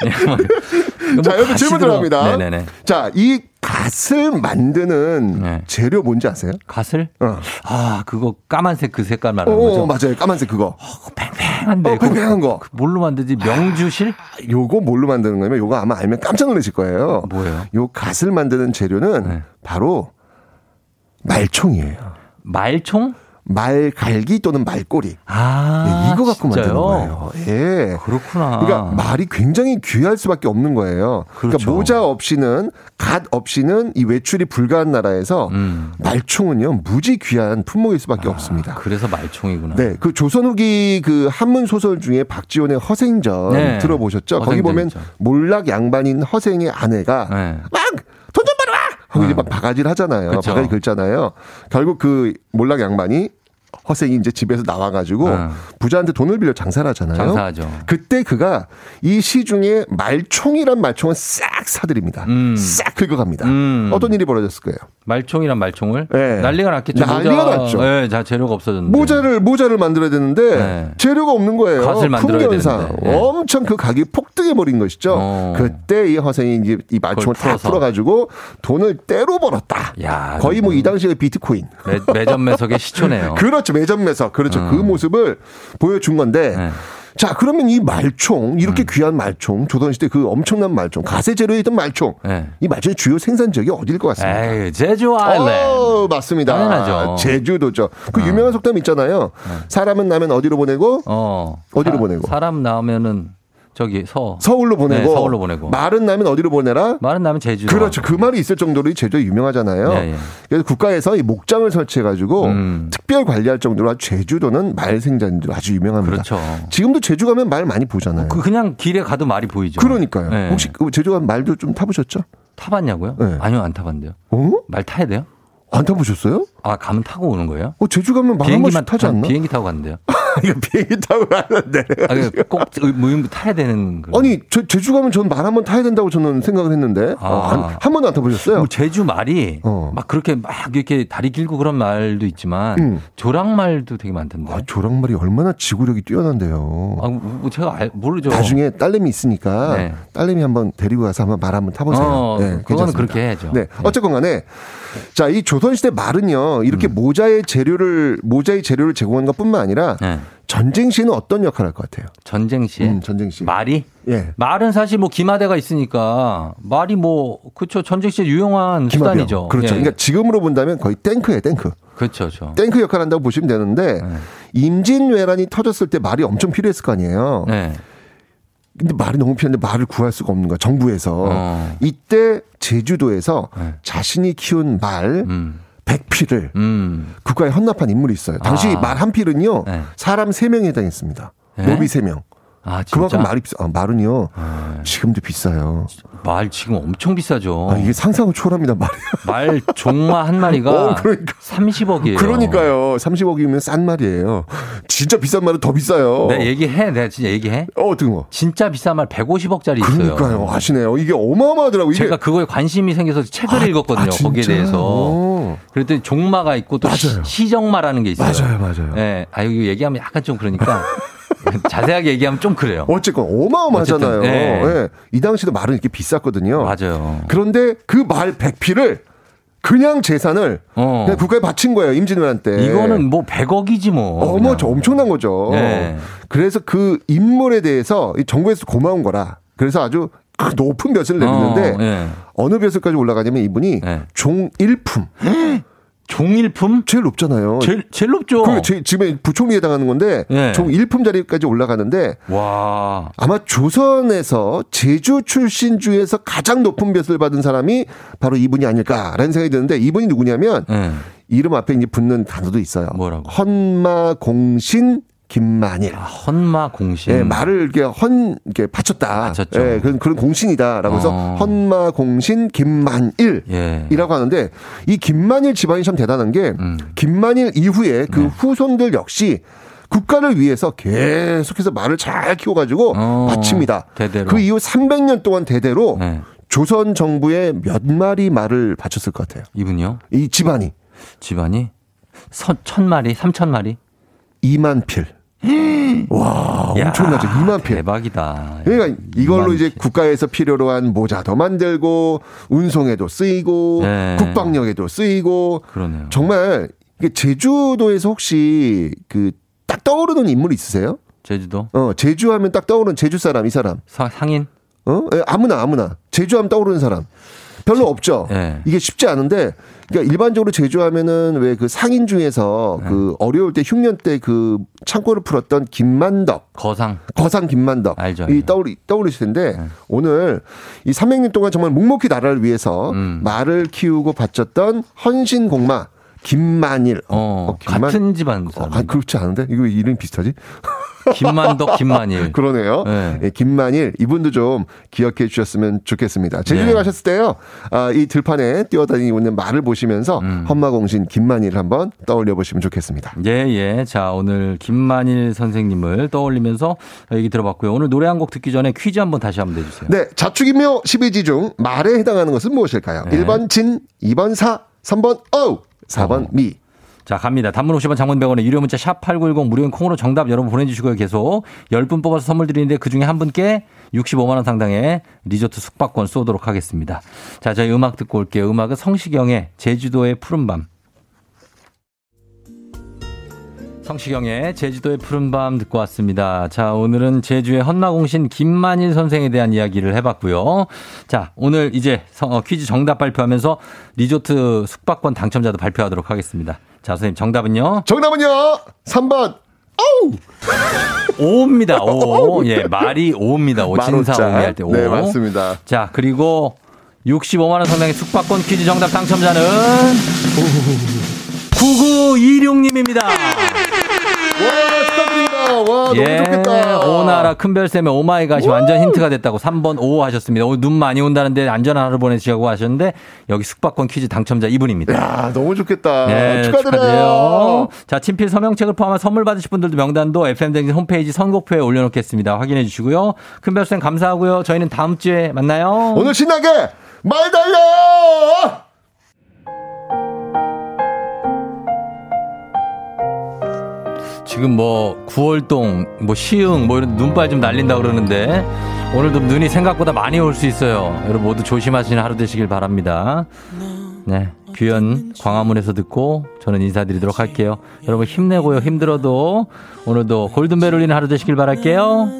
sus. 자, 여기 질문 들어갑니다. 뭐 네네네. 자, 이 갓을 만드는 네. 재료 뭔지 아세요? 갓을? 어. 아, 그거 까만색 그 색깔 말하는 어, 거죠? 맞아요. 까만색 그거. 팽팽한데. 어, 팽팽한 거. 뭘로 만드지? 명주실? 요거 뭘로 만드는 거냐면 요거 아마 알면 깜짝 놀라실 거예요. 뭐예요? 요 갓을 만드는 재료는 네. 바로 말총이에요. 말총? 말갈기 또는 말꼬리. 아, 예, 이거 갖고 진짜요? 만드는 거예요. 예. 그렇구나. 그러니까 말이 굉장히 귀할 수밖에 없는 거예요. 그러니까 그렇죠. 모자 없이는 갓 없이는 이 외출이 불가한 나라에서 음. 말총은요 무지 귀한 품목일 수밖에 없습니다. 그래서 말총이구나. 네, 그 조선 후기 그 한문 소설 중에 박지원의 허생전 네. 들어보셨죠? 거기 허생전 보면. 몰락 양반인 허생의 아내가 네. 막돈좀 벌어와 하고 이제 막 바가지를 하잖아요. 그쵸. 바가지 긁잖아요. 결국 그 몰락 양반이 허생이 이제 집에서 나와가지고 어. 부자한테 돈을 빌려 장사를 하잖아요. 장사하죠. 그때 그가 이 시 중에 말총이란 말총을 싹 사드립니다. 음. 싹 긁어갑니다. 음. 어떤 일이 벌어졌을 거예요? 말총이란 말총을 네. 난리가 났겠죠. 난리가 모자, 났죠. 네, 자 재료가 없어졌는데. 모자를 모자를 만들어야 되는데 네. 재료가 없는 거예요. 갓을 만들어야 풍년상 되는데. 네. 엄청 그 가격이 폭등해 버린 것이죠. 어. 그때 이 허생이 이제 이 말총을 다. 풀어가지고 돈을 때로 벌었다. 야, 거의 뭐 그거 이 당시의 비트코인. 매, 매점 매석의 시초네요. 그렇죠. 매점매석 그렇죠. 음. 그 모습을 보여준 건데. 네. 자, 그러면 이 말총, 음. 이렇게 귀한 말총, 조선시대 그 엄청난 말총, 가세 재료에 있던 말총, 네. 이 말총의 주요 생산 지역이 어디일 것 같습니까? 에이, 제주 아일랜드. 어, 맞습니다. 당연하죠. 제주도죠. 그 유명한 속담 있잖아요. 사람은 나면 어디로 보내고, 어. 어디로 사- 보내고? 사람 나오면은 저기 서. 서울로 보내고, 네, 서울로 보내고. 말은 나면 어디로 보내라? 말은 나면 제주. 그렇죠. 그 말이 있을 정도로 이 제주도 유명하잖아요. 예, 예. 그래서 국가에서 이 목장을 설치해 가지고 음. 특별 관리할 정도로 제주도는 말 생산지로 아주 유명합니다. 그렇죠. 지금도 제주 가면 말 많이 보잖아요. 그 그냥 길에 가도 말이 보이죠. 그러니까요. 네. 혹시 그 제주 가면 말도 좀 타보셨죠? 타봤냐고요? 네. 아니요, 안 타봤는데요. 어? 말 타야 돼요? 안 타보셨어요? 아, 가면 타고 오는 거예요? 어, 제주 가면 말한 비행기만 번씩 타지 않나? 비행기 타고 갔는데요. 이거 비행기 타고 가는데. 아, 꼭 모임 타야 되는 그 아니, 저, 제주 가면 전 말 한 번 타야 된다고 저는 생각을 했는데. 아. 어, 한, 한 번도 안 타보셨어요? 뭐 제주 말이 어. 막 그렇게 막 이렇게 다리 길고 그런 말도 있지만 음. 조랑말도 되게 많던데. 아, 조랑말이 얼마나 지구력이 뛰어난데요. 아, 뭐 제가 알- 모르죠. 나중에 딸내미 있으니까 네. 딸내미 한번 데리고 가서 한번 말 한번 타보세요. 어, 그거는 괜찮습니다. 그렇게 해야죠. 네. 어쨌건 간에 자, 이 조선시대 말은요, 이렇게 음. 모자의 재료를, 모자의 재료를 제공하는 것 뿐만 아니라 네. 전쟁 시에는 어떤 역할을 할 것 같아요? 전쟁 시에 음, 전쟁 시. 말이 예. 말은 사실 뭐 기마대가 있으니까 말이 뭐 그렇죠 전쟁 시에 유용한 기마병. 수단이죠. 그렇죠. 예. 그러니까 지금으로 본다면 거의 탱크예요, 탱크. 그렇죠, 그렇죠. 탱크 역할을 한다고 보시면 되는데, 네. 임진왜란이 터졌을 때 말이 엄청 필요했을 거 아니에요. 네. 근데 말이 너무 필요한데 말을 구할 수가 없는 거야, 정부에서. 어. 이때 제주도에서 네. 자신이 키운 말, 음. 백필을 음. 국가에 헌납한 인물이 있어요. 당시 아. 말한 필은요, 네. 사람 세명에 해당했습니다. 네? 노비 세명 아, 진짜. 그만큼 말이 비싸. 아, 말은요, 네. 지금도 비싸요. 말 지금 엄청 비싸죠. 아, 이게 상상을 초월합니다, 말이. 말 종마 한 마리가 어, 그러니까. 30억이에요. 그러니까요. 30억이면 싼 말이에요. 진짜 비싼 말은 더 비싸요. 내가 얘기해. 내가 진짜 얘기해. 어, 거? 진짜 비싼 말 150억짜리 있어요. 그러니까요. 아시네요. 이게 어마어마하더라고요. 이게 제가 그거에 관심이 생겨서 책을 읽었거든요. 아, 거기에? 대해서. 어. 그랬더니 종마가 있고 또 맞아요. 시, 정마라는 게 있어요. 맞아요, 맞아요. 예. 아, 이거 얘기하면 약간 좀 그러니까 자세하게 얘기하면 좀 그래요. 어쨌건 어마어마하잖아요. 네. 예. 이 당시도 말은 이렇게 비쌌거든요. 맞아요. 그런데 그 말 100피를 그냥 재산을 어. 그냥 국가에 바친 거예요. 임진왜란 때. 이거는 뭐 100억이지 뭐. 어머. 저 엄청난 거죠. 네. 그래서 그 인물에 대해서 이 정부에서 고마운 거라. 그래서 아주 그 높은 벼슬을 내리는데 어, 예. 어느 벼슬까지 올라가냐면 이분이 네. 종일품. 종일품? 제일 높잖아요. 제일, 제일 높죠. 그 제- 지금 부총리에 해당하는 건데 네. 종일품 자리까지 올라가는데 와. 아마 조선에서 제주 출신 중에서 가장 높은 벼슬을 받은 사람이 바로 이분이 아닐까라는 생각이 드는데 이분이 누구냐면 예. 이름 앞에 이제 붙는 단어도 있어요. 뭐라고? 헌마 공신 김만일. 아, 헌마 공신. 예, 말을 이렇게 헌 이렇게 바쳤다. 바쳤죠. 예, 그런 그런 공신이다라고 해서 어. 헌마 공신 김만일. 예. 이라고 하는데 이 김만일 집안이 참 대단한 게 음. 김만일 이후에 그 네. 후손들 역시 국가를 위해서 계속해서 말을 잘 키워가지고 어, 바칩니다. 대대로. 그 이후 300년 동안 대대로 네. 조선 정부에 몇 마리 말을 바쳤을 것 같아요. 이분이요? 이 집안이 집안이 선, 천 마리, 삼천 마리? 2만 필. 와 야, 엄청나죠. 2만 필. 대박이다. 그러니까 이걸로 2만 이제 필. 국가에서 필요로 한 모자도 만들고 운송에도 쓰이고 네. 국방력에도 쓰이고 그러네요. 정말 제주도에서 혹시 그 딱 떠오르는 인물 있으세요? 제주도 어 제주 하면 딱 떠오르는 제주 사람 이 사람 사- 상인? 어 예, 아무나 아무나 제주 하면 떠오르는 사람 별로 없죠. 예. 이게 쉽지 않은데 그러니까 일반적으로 제주 하면은 왜 그 상인 중에서 네. 그 어려울 때 흉년 때 그 창고를 풀었던 김만덕 거상. 거상 김만덕 알죠, 이 알죠. 떠오르 떠오르실 텐데 네. 오늘 이 300년 동안 정말 묵묵히 나라를 위해서 음. 말을 키우고 바쳤던 헌신 공마 김만일 어, 김만- 같은 집안 어, 사람. 아, 그렇지 않은데 이거 이름이 비슷하지? 김만덕, 김만일. 그러네요. 네. 예, 김만일 이분도 좀 기억해 주셨으면 좋겠습니다. 제주에 네. 가셨을 때요, 아, 이 들판에 뛰어다니고 있는 말을 보시면서 음. 헌마공신 김만일 한번 떠올려 보시면 좋겠습니다. 예, 예. 자, 오늘 김만일 선생님을 떠올리면서 얘기 들어봤고요. 오늘 노래 한 곡 듣기 전에 퀴즈 한번 다시 한번 내주세요. 네, 자축인묘 12지 중 말에 해당하는 것은 무엇일까요? 네. 1번 진, 2번 사, 3번 어우, 4번 어. 미. 자, 갑니다. 단문 50원 장문 100원에 유료 문자 샵8910 무료인 콩으로 정답 여러분 보내주시고요. 계속 10분 뽑아서 선물 드리는데 그 중에 한 분께 65만원 상당의 리조트 숙박권 쏘도록 하겠습니다. 자, 저희 음악 듣고 올게요. 음악은 성시경의 제주도의 푸른밤. 성시경의 제주도의 푸른밤 듣고 왔습니다. 자, 오늘은 제주의 헌마공신 김만일 선생에 대한 이야기를 해봤고요. 자, 오늘 이제 성- 어, 퀴즈 정답 발표하면서 리조트 숙박권 당첨자도 발표하도록 하겠습니다. 자, 선생님 정답은요? 정답은요. 3번. 어우. 오입니다. 오. 예, 말이 오입니다. 오. 진사 만오자. 오미 할 때 오. 네, 맞습니다. 자, 그리고 65만 원 상당의 숙박권 퀴즈 정답 당첨자는 9926님입니다. 와, 축하드립니다. 와, 너무 예, 좋겠다. 오나라 큰별쌤의 오마이갓이 완전 힌트가 됐다고 3번 5 하셨습니다. 오늘 눈 많이 온다는데 안전한 하루 보내시라고 하셨는데 여기 숙박권 퀴즈 당첨자 이분입니다. 야, 너무 좋겠다. 네, 축하드려요. 축하드려요. 자, 친필 서명책을 포함한 선물 받으실 분들도 명단도 FM댕진 홈페이지 선곡표에 올려놓겠습니다. 확인해 주시고요. 큰별쌤 감사하고요. 저희는 다음 주에 만나요. 오늘 신나게 말 달려! 지금 뭐 구월동, 뭐 시흥, 뭐 이런 눈발 좀 날린다 그러는데 오늘도 눈이 생각보다 많이 올 수 있어요. 여러분 모두 조심하시는 하루 되시길 바랍니다. 네, 규현 광화문에서 듣고 저는 인사드리도록 할게요. 여러분 힘내고요. 힘들어도 오늘도 골든벨 울리는 하루 되시길 바랄게요.